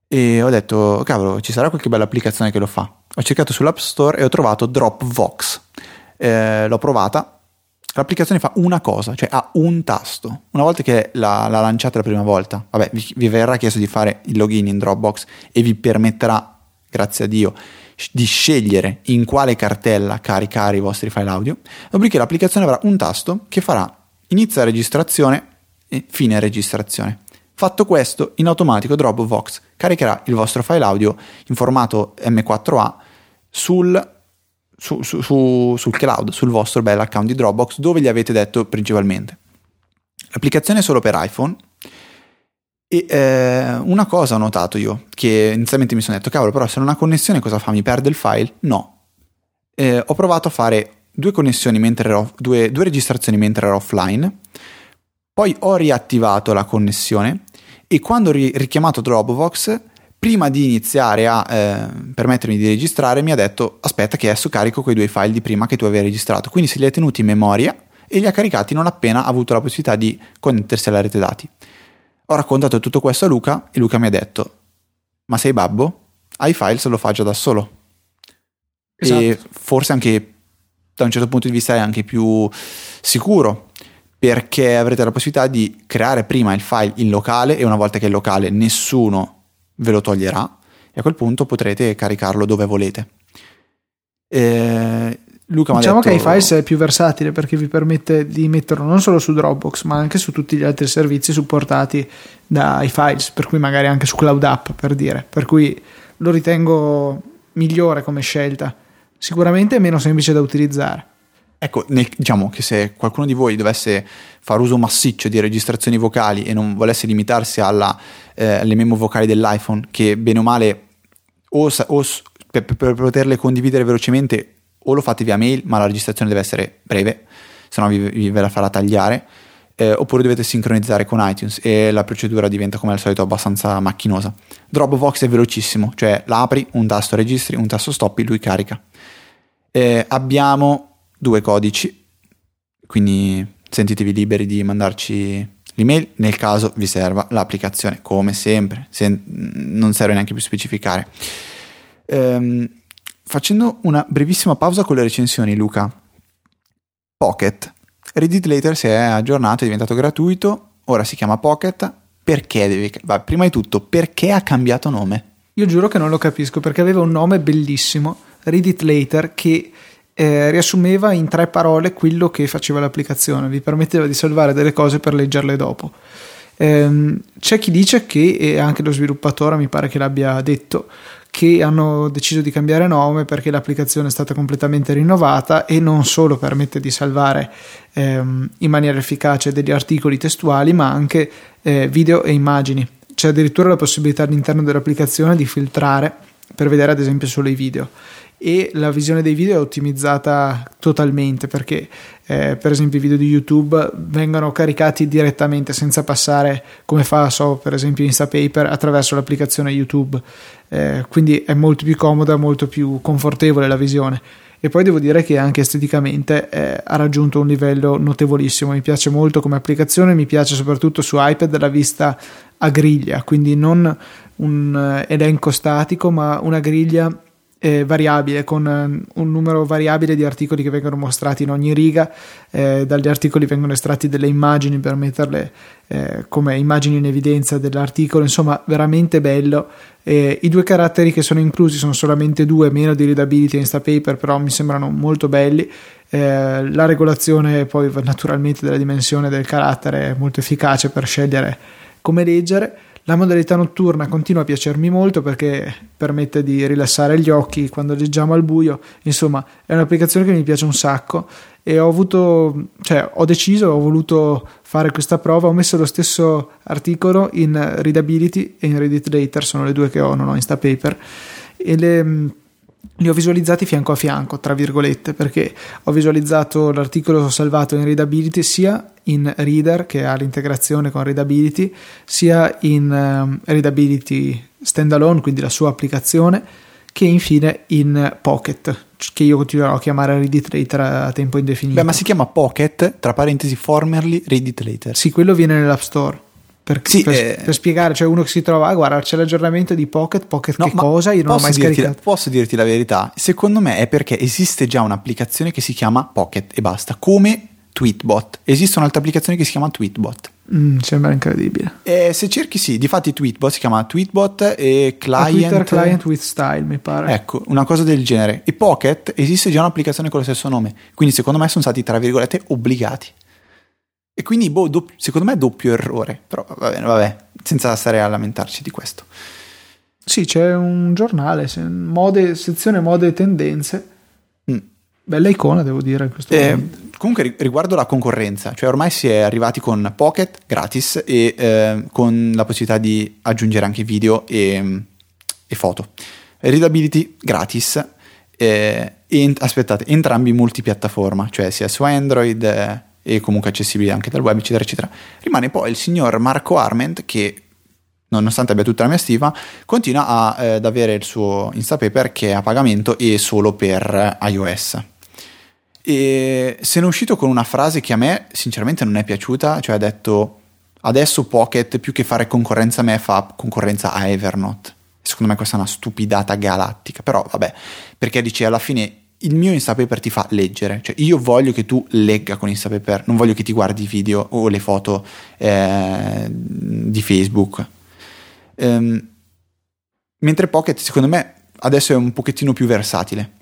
E ho detto, cavolo, ci sarà qualche bella applicazione che lo fa. Ho cercato sull'App Store e ho trovato Dropbox. Eh, l'ho provata. L'applicazione fa una cosa, cioè ha un tasto. Una volta che l'ha, l'ha lanciata la prima volta, vabbè, vi, vi verrà chiesto di fare il login in Dropbox e vi permetterà, grazie a Dio, di scegliere in quale cartella caricare i vostri file audio. Dopodiché l'applicazione avrà un tasto che farà inizia registrazione e fine registrazione. Fatto questo, in automatico Dropbox caricherà il vostro file audio in formato M4A sul, su, su, su, sul cloud, sul vostro bel account di Dropbox, dove gli avete detto principalmente. L'applicazione è solo per iPhone. E eh, una cosa ho notato io, che inizialmente mi sono detto, cavolo, però se non ha connessione cosa fa? Mi perde il file? No. Eh, ho provato a fare due connessioni mentre ero, due, due registrazioni mentre ero offline, poi ho riattivato la connessione e quando ho ri- richiamato Dropbox prima di iniziare a eh, permettermi di registrare mi ha detto aspetta che adesso carico quei due file di prima che tu avevi registrato, quindi se li ha tenuti in memoria e li ha caricati non appena ha avuto la possibilità di connettersi alla rete dati. Ho raccontato tutto questo a Luca e Luca mi ha detto ma sei babbo? Hai file se lo fa già da solo. Esatto. E forse anche da un certo punto di vista è anche più sicuro perché avrete la possibilità di creare prima il file in locale e una volta che è locale nessuno ve lo toglierà e a quel punto potrete caricarlo dove volete. Eh, Luca diciamo detto... che iFiles è più versatile perché vi permette di metterlo non solo su Dropbox ma anche su tutti gli altri servizi supportati da iFiles, per cui magari anche su Cloud App per dire, per cui lo ritengo migliore come scelta. Sicuramente è meno semplice da utilizzare. Ecco, nel, diciamo che se qualcuno di voi dovesse fare uso massiccio di registrazioni vocali e non volesse limitarsi alla, eh, alle memo vocali dell'iPhone, che bene o male, o, o per, per, poterle condividere velocemente, o lo fate via mail, ma la registrazione deve essere breve, se no vi, vi ve la farà tagliare, eh, oppure dovete sincronizzare con iTunes e la procedura diventa come al solito abbastanza macchinosa. Dropbox è velocissimo, cioè la apri, un tasto registri, un tasto stoppi, lui carica. Eh, abbiamo due codici, quindi sentitevi liberi di mandarci l'email nel caso vi serva l'applicazione, come sempre, se non serve neanche più specificare. Ehm, facendo una brevissima pausa con le recensioni, Luca. Pocket. Reddit Later si è aggiornato, è diventato gratuito, ora si chiama Pocket. Perché deve... Va, prima di tutto, perché ha cambiato nome? Io giuro che non lo capisco, perché aveva un nome bellissimo, Reddit Later, che eh, riassumeva in tre parole quello che faceva l'applicazione, vi permetteva di salvare delle cose per leggerle dopo. Ehm, c'è chi dice che, e anche lo sviluppatore mi pare che l'abbia detto, che hanno deciso di cambiare nome perché l'applicazione è stata completamente rinnovata e non solo permette di salvare ehm, in maniera efficace degli articoli testuali, ma anche eh, video e immagini. C'è addirittura la possibilità all'interno dell'applicazione di filtrare per vedere ad esempio solo i video e la visione dei video è ottimizzata totalmente perché eh, per esempio i video di YouTube vengono caricati direttamente senza passare come fa so per esempio Instapaper attraverso l'applicazione YouTube eh, quindi è molto più comoda molto più confortevole la visione. E poi devo dire che anche esteticamente eh, ha raggiunto un livello notevolissimo. Mi piace molto come applicazione mi piace soprattutto su iPad la vista a griglia. Quindi non un eh, elenco statico ma una griglia eh, variabile con eh, un numero variabile di articoli che vengono mostrati in ogni riga eh, dagli articoli vengono estratti delle immagini per metterle eh, come immagini in evidenza dell'articolo. Insomma veramente bello. I due caratteri che sono inclusi sono solamente due meno di readability e instapaper però mi sembrano molto belli. Eh, la regolazione poi naturalmente della dimensione del carattere è molto efficace per scegliere come leggere la modalità notturna continua a piacermi molto perché permette di rilassare gli occhi quando leggiamo al buio, insomma è un'applicazione che mi piace un sacco e ho avuto, cioè ho deciso, ho voluto fare questa prova, ho messo lo stesso articolo in Readability e in Reddit Later, sono le due che ho, non ho Instapaper. E le li ho visualizzati fianco a fianco, tra virgolette, perché ho visualizzato l'articolo salvato in Readability sia in Reader, che ha l'integrazione con Readability, sia in um, Readability standalone, quindi la sua applicazione, che infine in Pocket, che io continuerò a chiamare Reddit Later a tempo indefinito. Beh, ma si chiama Pocket, tra parentesi, formerly Reddit Later. Sì, quello viene nell'App Store. Per, sì, per, eh, per, spiegare, cioè uno che si trova, ah, guarda, c'è l'aggiornamento di Pocket, Pocket no, che cosa? Io non ho mai dirti, scaricato. Posso dirti la verità? Secondo me è perché esiste già un'applicazione che si chiama Pocket e basta, come Tweetbot. Esiste un'altra applicazione che si chiama Tweetbot. Mm, sembra incredibile. E se cerchi, sì, difatti Tweetbot si chiama Tweetbot e Client. Twitter Client with Style, mi pare. Ecco, una cosa del genere. E Pocket esiste già un'applicazione con lo stesso nome. Quindi secondo me sono stati, tra virgolette, obbligati. E quindi, boh, doppio, secondo me è doppio errore. Però va bene, vabbè, senza stare a lamentarci di questo. Sì, c'è un giornale, mode, sezione mode e tendenze. Mm. Bella icona, devo dire. In questo eh, comunque, riguardo la concorrenza, cioè ormai si è arrivati con Pocket gratis e eh, con la possibilità di aggiungere anche video e, e foto. Readability gratis. Eh, e, aspettate, entrambi multipiattaforma, cioè sia su Android eh, e comunque accessibile anche dal web, eccetera, eccetera. Rimane poi il signor Marco Arment che nonostante abbia tutta la mia stima, continua a, eh, ad avere il suo Instapaper che è a pagamento e solo per iOS. E se ne è uscito con una frase che a me sinceramente non è piaciuta, cioè ha detto adesso Pocket più che fare concorrenza a me fa concorrenza a Evernote. Secondo me questa è una stupidata galattica, però vabbè, perché dice alla fine il mio Instapaper ti fa leggere, cioè io voglio che tu legga con Instapaper, non voglio che ti guardi i video o le foto eh, di Facebook. Ehm, mentre Pocket secondo me adesso è un pochettino più versatile.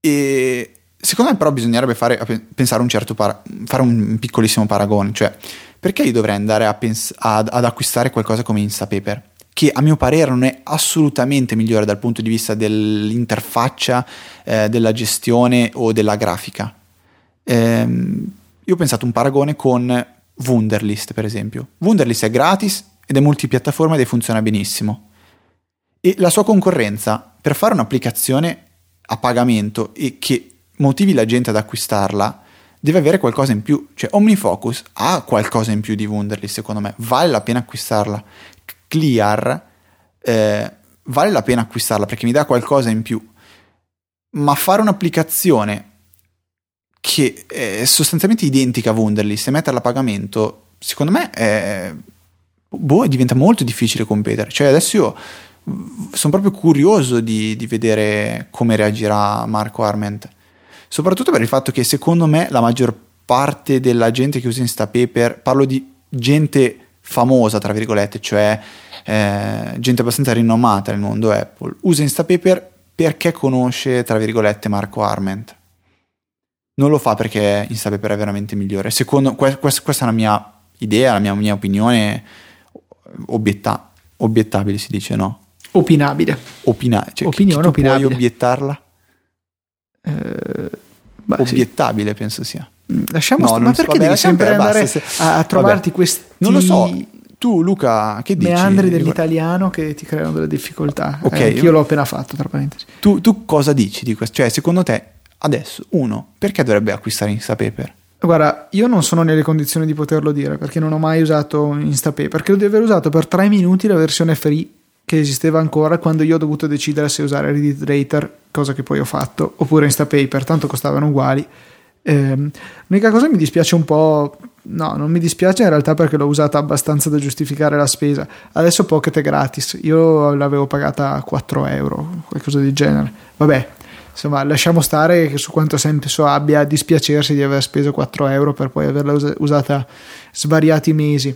E secondo me però bisognerebbe fare, pensare un certo para, fare un piccolissimo paragone, cioè perché io dovrei andare pens- ad, ad acquistare qualcosa come Instapaper? Che a mio parere non è assolutamente migliore dal punto di vista dell'interfaccia, eh, della gestione o della grafica. Ehm, io ho pensato un paragone con Wunderlist, per esempio. Wunderlist è gratis ed è multipiattaforma ed funziona benissimo. E la sua concorrenza, per fare un'applicazione a pagamento e che motivi la gente ad acquistarla, deve avere qualcosa in più. Cioè, OmniFocus ha qualcosa in più di Wunderlist, secondo me. Vale la pena acquistarla. Clear eh, vale la pena acquistarla perché mi dà qualcosa in più, ma fare un'applicazione che è sostanzialmente identica a Wunderlist e metterla a pagamento, secondo me è, boh, diventa molto difficile competere. Cioè adesso io sono proprio curioso di, di vedere come reagirà Marco Arment. Soprattutto per il fatto che secondo me la maggior parte della gente che usa Instapaper, parlo di gente famosa, tra virgolette, cioè eh, gente abbastanza rinomata nel mondo Apple, usa Instapaper perché conosce, tra virgolette, Marco Arment. Non lo fa perché Instapaper è veramente migliore. Secondo, questa è la mia idea, la mia, mia opinione obietta, obiettabile, si dice, no? Opinabile. Opina- cioè, Opinione chi, chi opinabile. Puoi obiettarla? Eh, beh, Obiettabile, sì. penso sia. Lasciamo no, st- ma perché devi sempre andare basta, se... a, a, trovarti vabbè. questi non lo so tu Luca che dici? meandri dell'italiano che ti creano delle difficoltà ok eh, io l'ho appena fatto tra parentesi tu, tu cosa dici di questo? cioè secondo te adesso uno perché dovrebbe acquistare Instapaper? Guarda, io non sono nelle condizioni di poterlo dire perché non ho mai usato Instapaper. Credo di aver usato per tre minuti la versione free che esisteva ancora quando io ho dovuto decidere se usare Reddit Rater, cosa che poi ho fatto, oppure Instapaper, tanto costavano uguali eh, l'unica cosa mi dispiace un po', no, non mi dispiace in realtà perché l'ho usata abbastanza da giustificare la spesa. Adesso Pocket è gratis, io l'avevo pagata a 4 euro, qualcosa del genere. Vabbè, insomma, lasciamo stare che su quanto senso abbia dispiacersi di aver speso 4 euro per poi averla usata svariati mesi.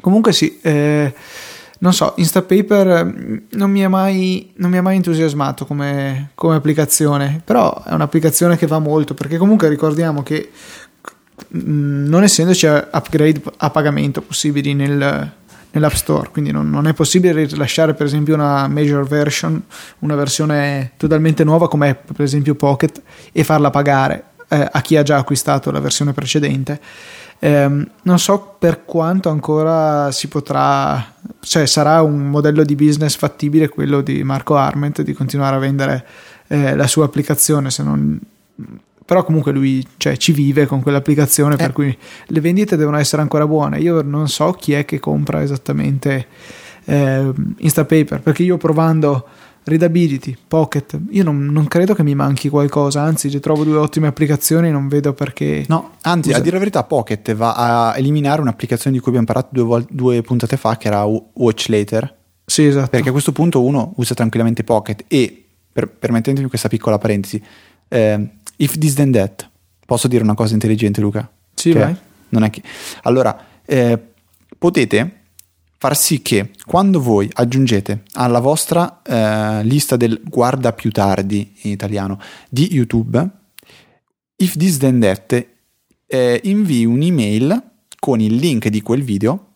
Comunque sì, eh, non so, Instapaper mm, non mi ha mai, mai entusiasmato come, come, applicazione, però è un'applicazione che va molto perché comunque ricordiamo che mm, non essendoci upgrade a pagamento possibili nel, nell'App Store, quindi non, non, è possibile rilasciare per esempio una major version, una versione totalmente nuova come per esempio Pocket e farla pagare eh, a chi ha già acquistato la versione precedente eh, non so per quanto ancora si potrà, cioè sarà un modello di business fattibile quello di Marco Arment di continuare a vendere eh, la sua applicazione, se non però comunque lui cioè, ci vive con quell'applicazione eh. per cui le vendite devono essere ancora buone io non so chi è che compra esattamente eh, Instapaper perché io provando Readability, Pocket, io non, non, credo che mi manchi qualcosa, anzi ci trovo due ottime applicazioni, non vedo perché... No, anzi Usa... a dire la verità Pocket va a eliminare un'applicazione di cui abbiamo parlato due, vol- due puntate fa che era Watch Later. Sì, esatto. Perché a questo punto uno usa tranquillamente Pocket e, per, permettetemi questa piccola parentesi, eh, if this then that, posso dire una cosa intelligente Luca? Sì, cioè, vai. Non è che... Allora, eh, potete far sì che quando voi aggiungete alla vostra eh, lista del guarda più tardi in italiano di YouTube, if this then that, eh, invii un'email con il link di quel video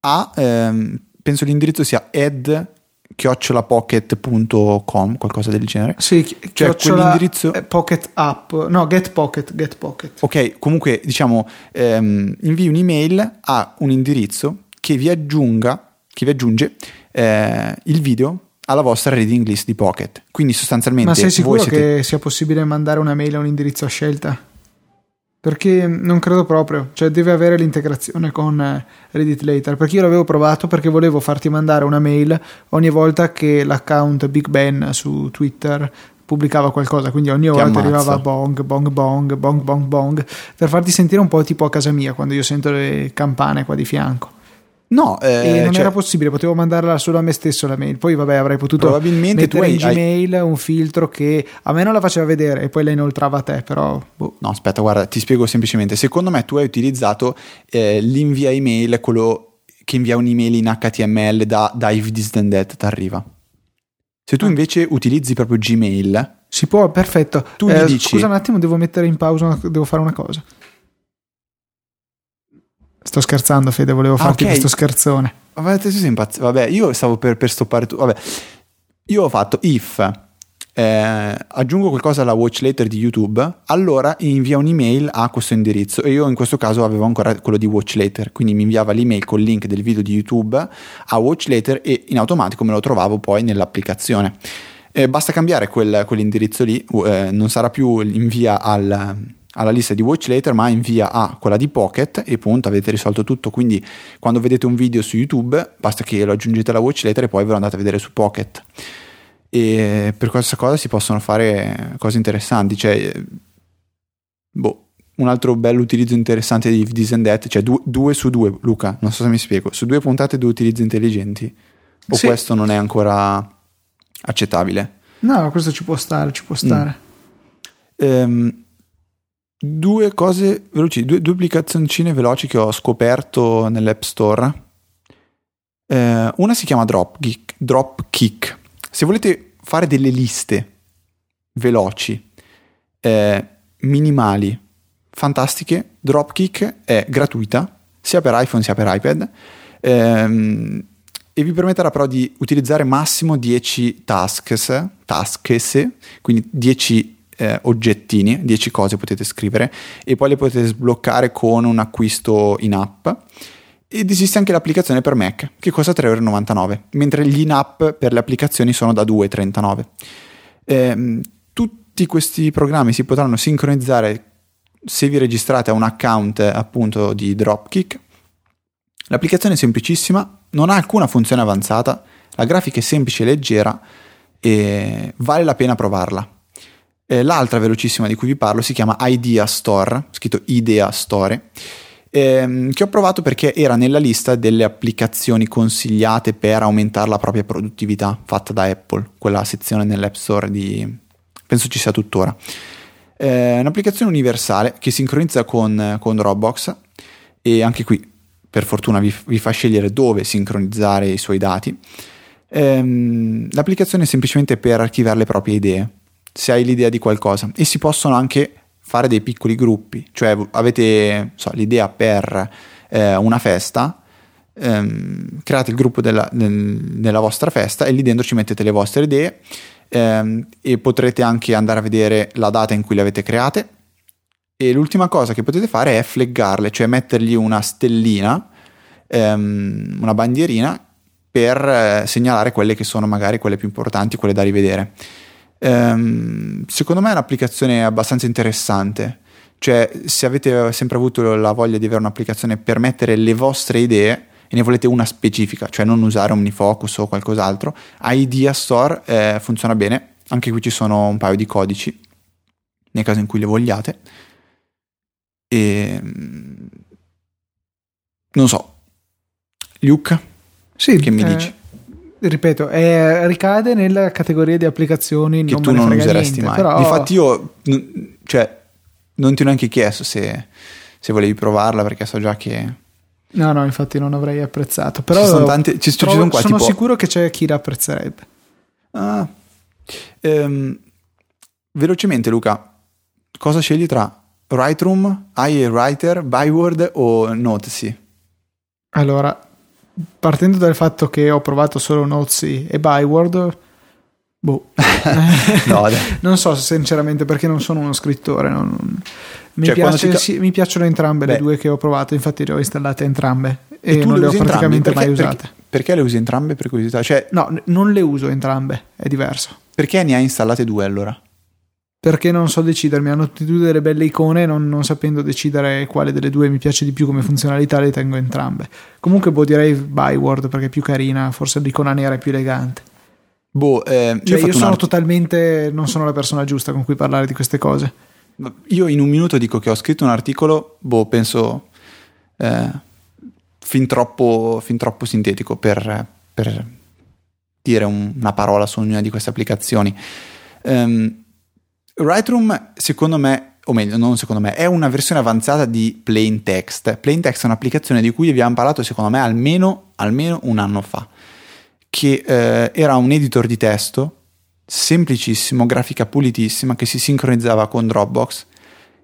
a, ehm, penso l'indirizzo sia ed chiocciolapocket.com qualcosa del genere. Sì cioè quell'indirizzo pocket app no get pocket get pocket. Ok comunque diciamo ehm, invii un'email a un indirizzo che vi aggiunga, che vi aggiunge eh, il video alla vostra reading list di Pocket. Quindi sostanzialmente... Ma sei sicuro siete... che sia possibile mandare una mail a un indirizzo a scelta? Perché non credo proprio, cioè deve avere l'integrazione con eh, Reddit Later, perché io l'avevo provato perché volevo farti mandare una mail ogni volta che l'account Big Ben su Twitter pubblicava qualcosa, quindi ogni volta arrivava bong, bong, bong, bong, bong, bong, per farti sentire un po' tipo a casa mia quando io sento le campane qua di fianco. No, eh, non cioè, era possibile, potevo mandarla solo a me stesso la mail. Poi, vabbè, avrei potuto probabilmente mettere tu in Gmail hai... un filtro che a me non la faceva vedere e poi la inoltrava a te. Però, boh. no, aspetta, guarda, ti spiego semplicemente. Secondo me, tu hai utilizzato eh, l'invia email, quello che invia un'email in HTML da, da If This Then That ti arriva. Se tu ah. invece utilizzi proprio Gmail, si può, perfetto. Tu eh, dici... Scusa un attimo, devo mettere in pausa, devo fare una cosa. Sto scherzando, Fede, volevo ah, farti okay. questo scherzone. Vabbè, io stavo per, per stoppare tu. Vabbè, io ho fatto if eh, aggiungo qualcosa alla watch letter di YouTube, allora invia un'email a questo indirizzo e io in questo caso avevo ancora quello di watch letter, quindi mi inviava l'email con il link del video di YouTube a watch letter e in automatico me lo trovavo poi nell'applicazione. Eh, basta cambiare quel, quell'indirizzo lì, eh, non sarà più invia al alla lista di watch later ma invia a quella di Pocket e punto avete risolto tutto quindi quando vedete un video su YouTube basta che lo aggiungete alla watch later e poi ve lo andate a vedere su Pocket e per questa cosa si possono fare cose interessanti cioè boh un altro bello utilizzo interessante di This and That, cioè due, due, su due, Luca, non so se mi spiego, su due puntate due utilizzi intelligenti. O sì. questo non è ancora accettabile? No, questo ci può stare, ci può stare. Mm. Um, due cose veloci, due, due applicazioncine veloci che ho scoperto nell'App Store. Eh, una si chiama Dropkick, Dropkick. Se volete fare delle liste veloci, eh, minimali, fantastiche, Dropkick è gratuita sia per iPhone sia per iPad ehm, e vi permetterà però di utilizzare massimo 10 tasks, tasks quindi 10 eh, oggettini, 10 cose potete scrivere e poi le potete sbloccare con un acquisto in app. Ed esiste anche l'applicazione per Mac che costa 3,99€, mentre gli in-app per le applicazioni sono da 2,39€. Eh, tutti questi programmi si potranno sincronizzare se vi registrate a un account appunto di Dropkick. L'applicazione è semplicissima, non ha alcuna funzione avanzata, la grafica è semplice e leggera e vale la pena provarla. Eh, l'altra velocissima di cui vi parlo si chiama Idea Store, scritto Idea Store, ehm, che ho provato perché era nella lista delle applicazioni consigliate per aumentare la propria produttività fatta da Apple, quella sezione nell'App Store di... penso ci sia tuttora. È un'applicazione universale che sincronizza con, con Dropbox e anche qui per fortuna vi, vi, fa scegliere dove sincronizzare i suoi dati. Ehm, l'applicazione è semplicemente per archiviare le proprie idee se hai l'idea di qualcosa e si possono anche fare dei piccoli gruppi, cioè avete so, l'idea per eh, una festa, ehm, create il gruppo della, nel, nella vostra festa e lì dentro ci mettete le vostre idee ehm, e potrete anche andare a vedere la data in cui le avete create e l'ultima cosa che potete fare è flaggarle, cioè mettergli una stellina, ehm, una bandierina per eh, segnalare quelle che sono magari quelle più importanti, quelle da rivedere. Ehm, secondo me è un'applicazione abbastanza interessante. Cioè, se avete sempre avuto la voglia di avere un'applicazione per mettere le vostre idee e ne volete una specifica, cioè non usare OmniFocus o qualcos'altro, Idea Store eh, funziona bene. Anche qui ci sono un paio di codici nel caso in cui le vogliate. E non so, Luke, sì, che mi eh, dici? Ripeto, è, ricade nella categoria di applicazioni che non tu non useresti niente, mai. Però... Infatti, io cioè, non ti ho neanche chiesto se, se, volevi provarla perché so già che. No, no, infatti non avrei apprezzato. Però ci sono, tante, ci, trovo, ci sono, qua, sono tipo... sicuro che c'è chi la apprezzerebbe. Ah. Ehm, velocemente, Luca, cosa scegli tra Lightroom, iWriter, Byword o Notesy? Allora, partendo dal fatto che ho provato solo Nozzi e Byword, boh, no, non so sinceramente perché non sono uno scrittore. Non. Mi, cioè, piace, ca- sì, mi, piacciono entrambe Beh. le due che ho provato, infatti le ho installate entrambe e, e non le, ho praticamente perché, mai usate. Perché, perché, le usi entrambe per curiosità? Cioè, no, non le uso entrambe, è diverso. Perché ne hai installate due allora? Perché non so decidermi. Hanno tutti due delle belle icone, non, non, sapendo decidere quale delle due mi piace di più come funzionalità, le tengo entrambe. Comunque, boh, direi Byword perché è più carina, forse l'icona nera è più elegante. Boh, eh, cioè, io, io sono art- totalmente. non sono la persona giusta con cui parlare di queste cose. Io in un minuto dico che ho scritto un articolo, boh, penso. Eh, fin troppo, fin troppo sintetico per, per dire un, una parola su ognuna di queste applicazioni. Um, Lightroom, secondo me, o meglio, non secondo me, è una versione avanzata di Plain Text. Plain Text è un'applicazione di cui abbiamo parlato, secondo me, almeno, almeno un anno fa, che eh, era un editor di testo semplicissimo, grafica pulitissima, che si sincronizzava con Dropbox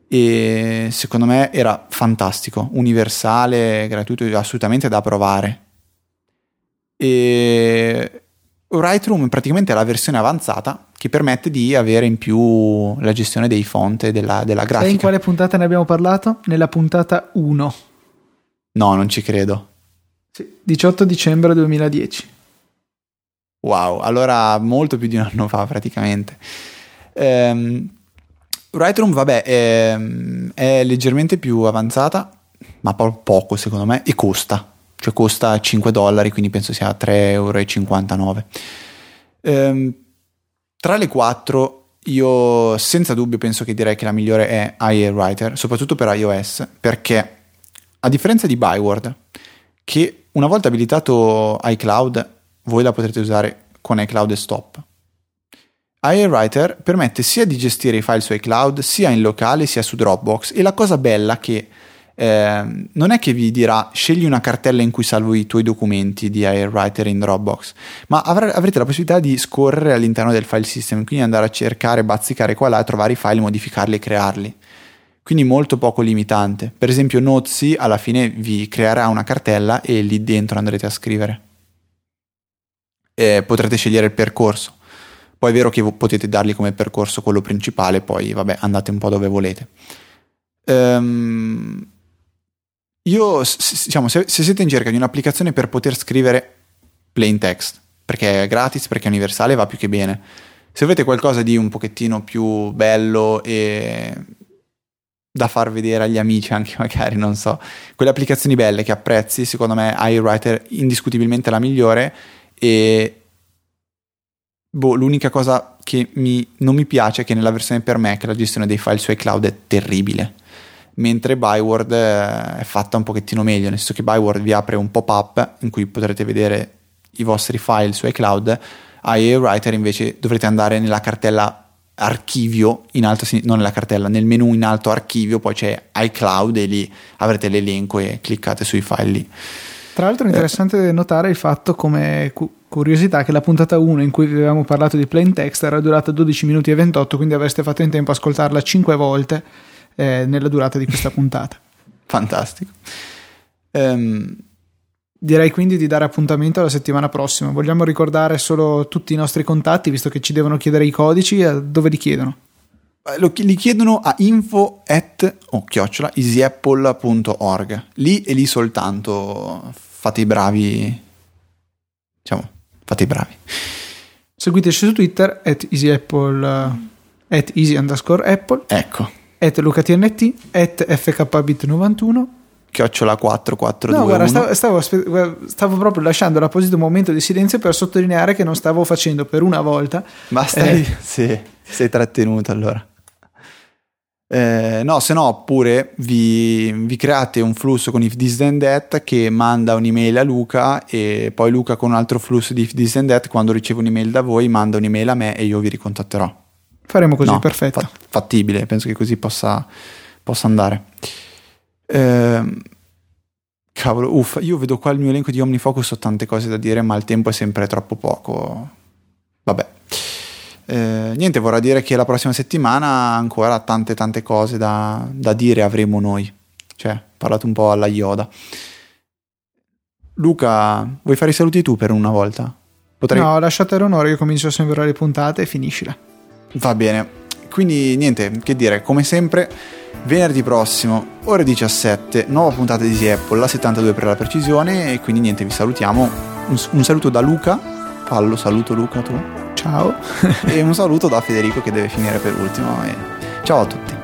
e secondo me era fantastico, universale, gratuito, assolutamente da provare. E Lightroom praticamente è la versione avanzata che permette di avere in più la gestione dei font e della, della grafica. E in quale puntata ne abbiamo parlato? Nella puntata 1. No, non ci credo. Sì, 18 dicembre 2010. Wow, allora molto più di un anno fa praticamente. Ehm, Lightroom, vabbè, è, è, leggermente più avanzata, ma poco secondo me, e costa. Cioè costa 5 dollari, quindi penso sia 3,59 euro. Ehm, tra le quattro, io senza dubbio penso che direi che la migliore è IA Writer, soprattutto per iOS, perché a differenza di Byword, che una volta abilitato iCloud, voi la potrete usare con iCloud e Stop iWriter permette sia di gestire i file su iCloud sia in locale sia su Dropbox e la cosa bella che eh, non è che vi dirà scegli una cartella in cui salvo i tuoi documenti di iWriter in Dropbox, ma avr- avrete la possibilità di scorrere all'interno del file system, quindi andare a cercare, bazzicare qua e là, trovare i file, modificarli e crearli. Quindi molto poco limitante. Per esempio Notesy alla fine vi creerà una cartella e lì dentro andrete a scrivere. E potrete scegliere il percorso. Poi è vero che potete dargli come percorso quello principale, poi vabbè, andate un po' dove volete. Ehm, io, diciamo, se, se siete in cerca di un'applicazione per poter scrivere plain text, perché è gratis, perché è universale, va più che bene. Se avete qualcosa di un pochettino più bello e da far vedere agli amici anche magari, non so, quelle applicazioni belle che apprezzi, secondo me iWriter indiscutibilmente la migliore e boh, l'unica cosa che mi, non mi piace è che nella versione per Mac la gestione dei file su iCloud è terribile. Mentre Byword eh, è fatta un pochettino meglio, nel senso che Byword vi apre un pop-up in cui potrete vedere i vostri file su iCloud, IA invece dovrete andare nella cartella archivio in alto, non nella cartella, nel menu in alto archivio, poi c'è iCloud e lì avrete l'elenco e cliccate sui file lì. Tra l'altro è interessante eh. notare il fatto come curiosità che la puntata 1 in cui avevamo parlato di plain text era durata 12 minuti e 28, quindi avreste fatto in tempo a ascoltarla 5 volte eh, nella durata di questa puntata. Fantastico. Um, Direi quindi di dare appuntamento alla settimana prossima. Vogliamo ricordare solo tutti i nostri contatti, visto che ci devono chiedere i codici, dove li chiedono? Eh, li chiedono a info at oh, chiocciola easyapple.org. Lì e lì soltanto fate i bravi. Diciamo, fate i bravi. Seguiteci su Twitter at easyapple at easy underscore apple. Ecco. At lucatnt at fkbit91. Chiocciola 442 no guarda stavo, stavo, stavo, proprio lasciando l'apposito momento di silenzio per sottolineare che non stavo facendo per una volta. Ma stai eh, sì, sei trattenuto allora. Eh, no, se no, oppure vi, vi, create un flusso con if this then that che manda un'email a Luca e poi Luca con un altro flusso di if this then that quando riceve un'email da voi manda un'email a me e io vi ricontatterò. Faremo così, no, perfetto. Fa- fattibile, penso che così possa, possa andare. Eh, cavolo, uffa, io vedo qua il mio elenco di OmniFocus, ho tante cose da dire, ma il tempo è sempre troppo poco. Vabbè. Eh, niente, vorrà dire che la prossima settimana ancora tante tante cose da, da dire avremo noi. Cioè, parlate un po' alla Yoda. Luca, vuoi fare i saluti tu per una volta? Potrei... No, lasciate l'onore, io comincio a sembrare le puntate e finiscila. Va bene. Quindi niente, che dire, come sempre, venerdì prossimo, ore 17, nuova puntata di Easy Apple, la 72 per la precisione, e quindi niente, vi salutiamo. Un, un saluto da Luca. Fallo, saluto Luca tu. Ciao. e un saluto da Federico che deve finire per ultimo. E ciao a tutti.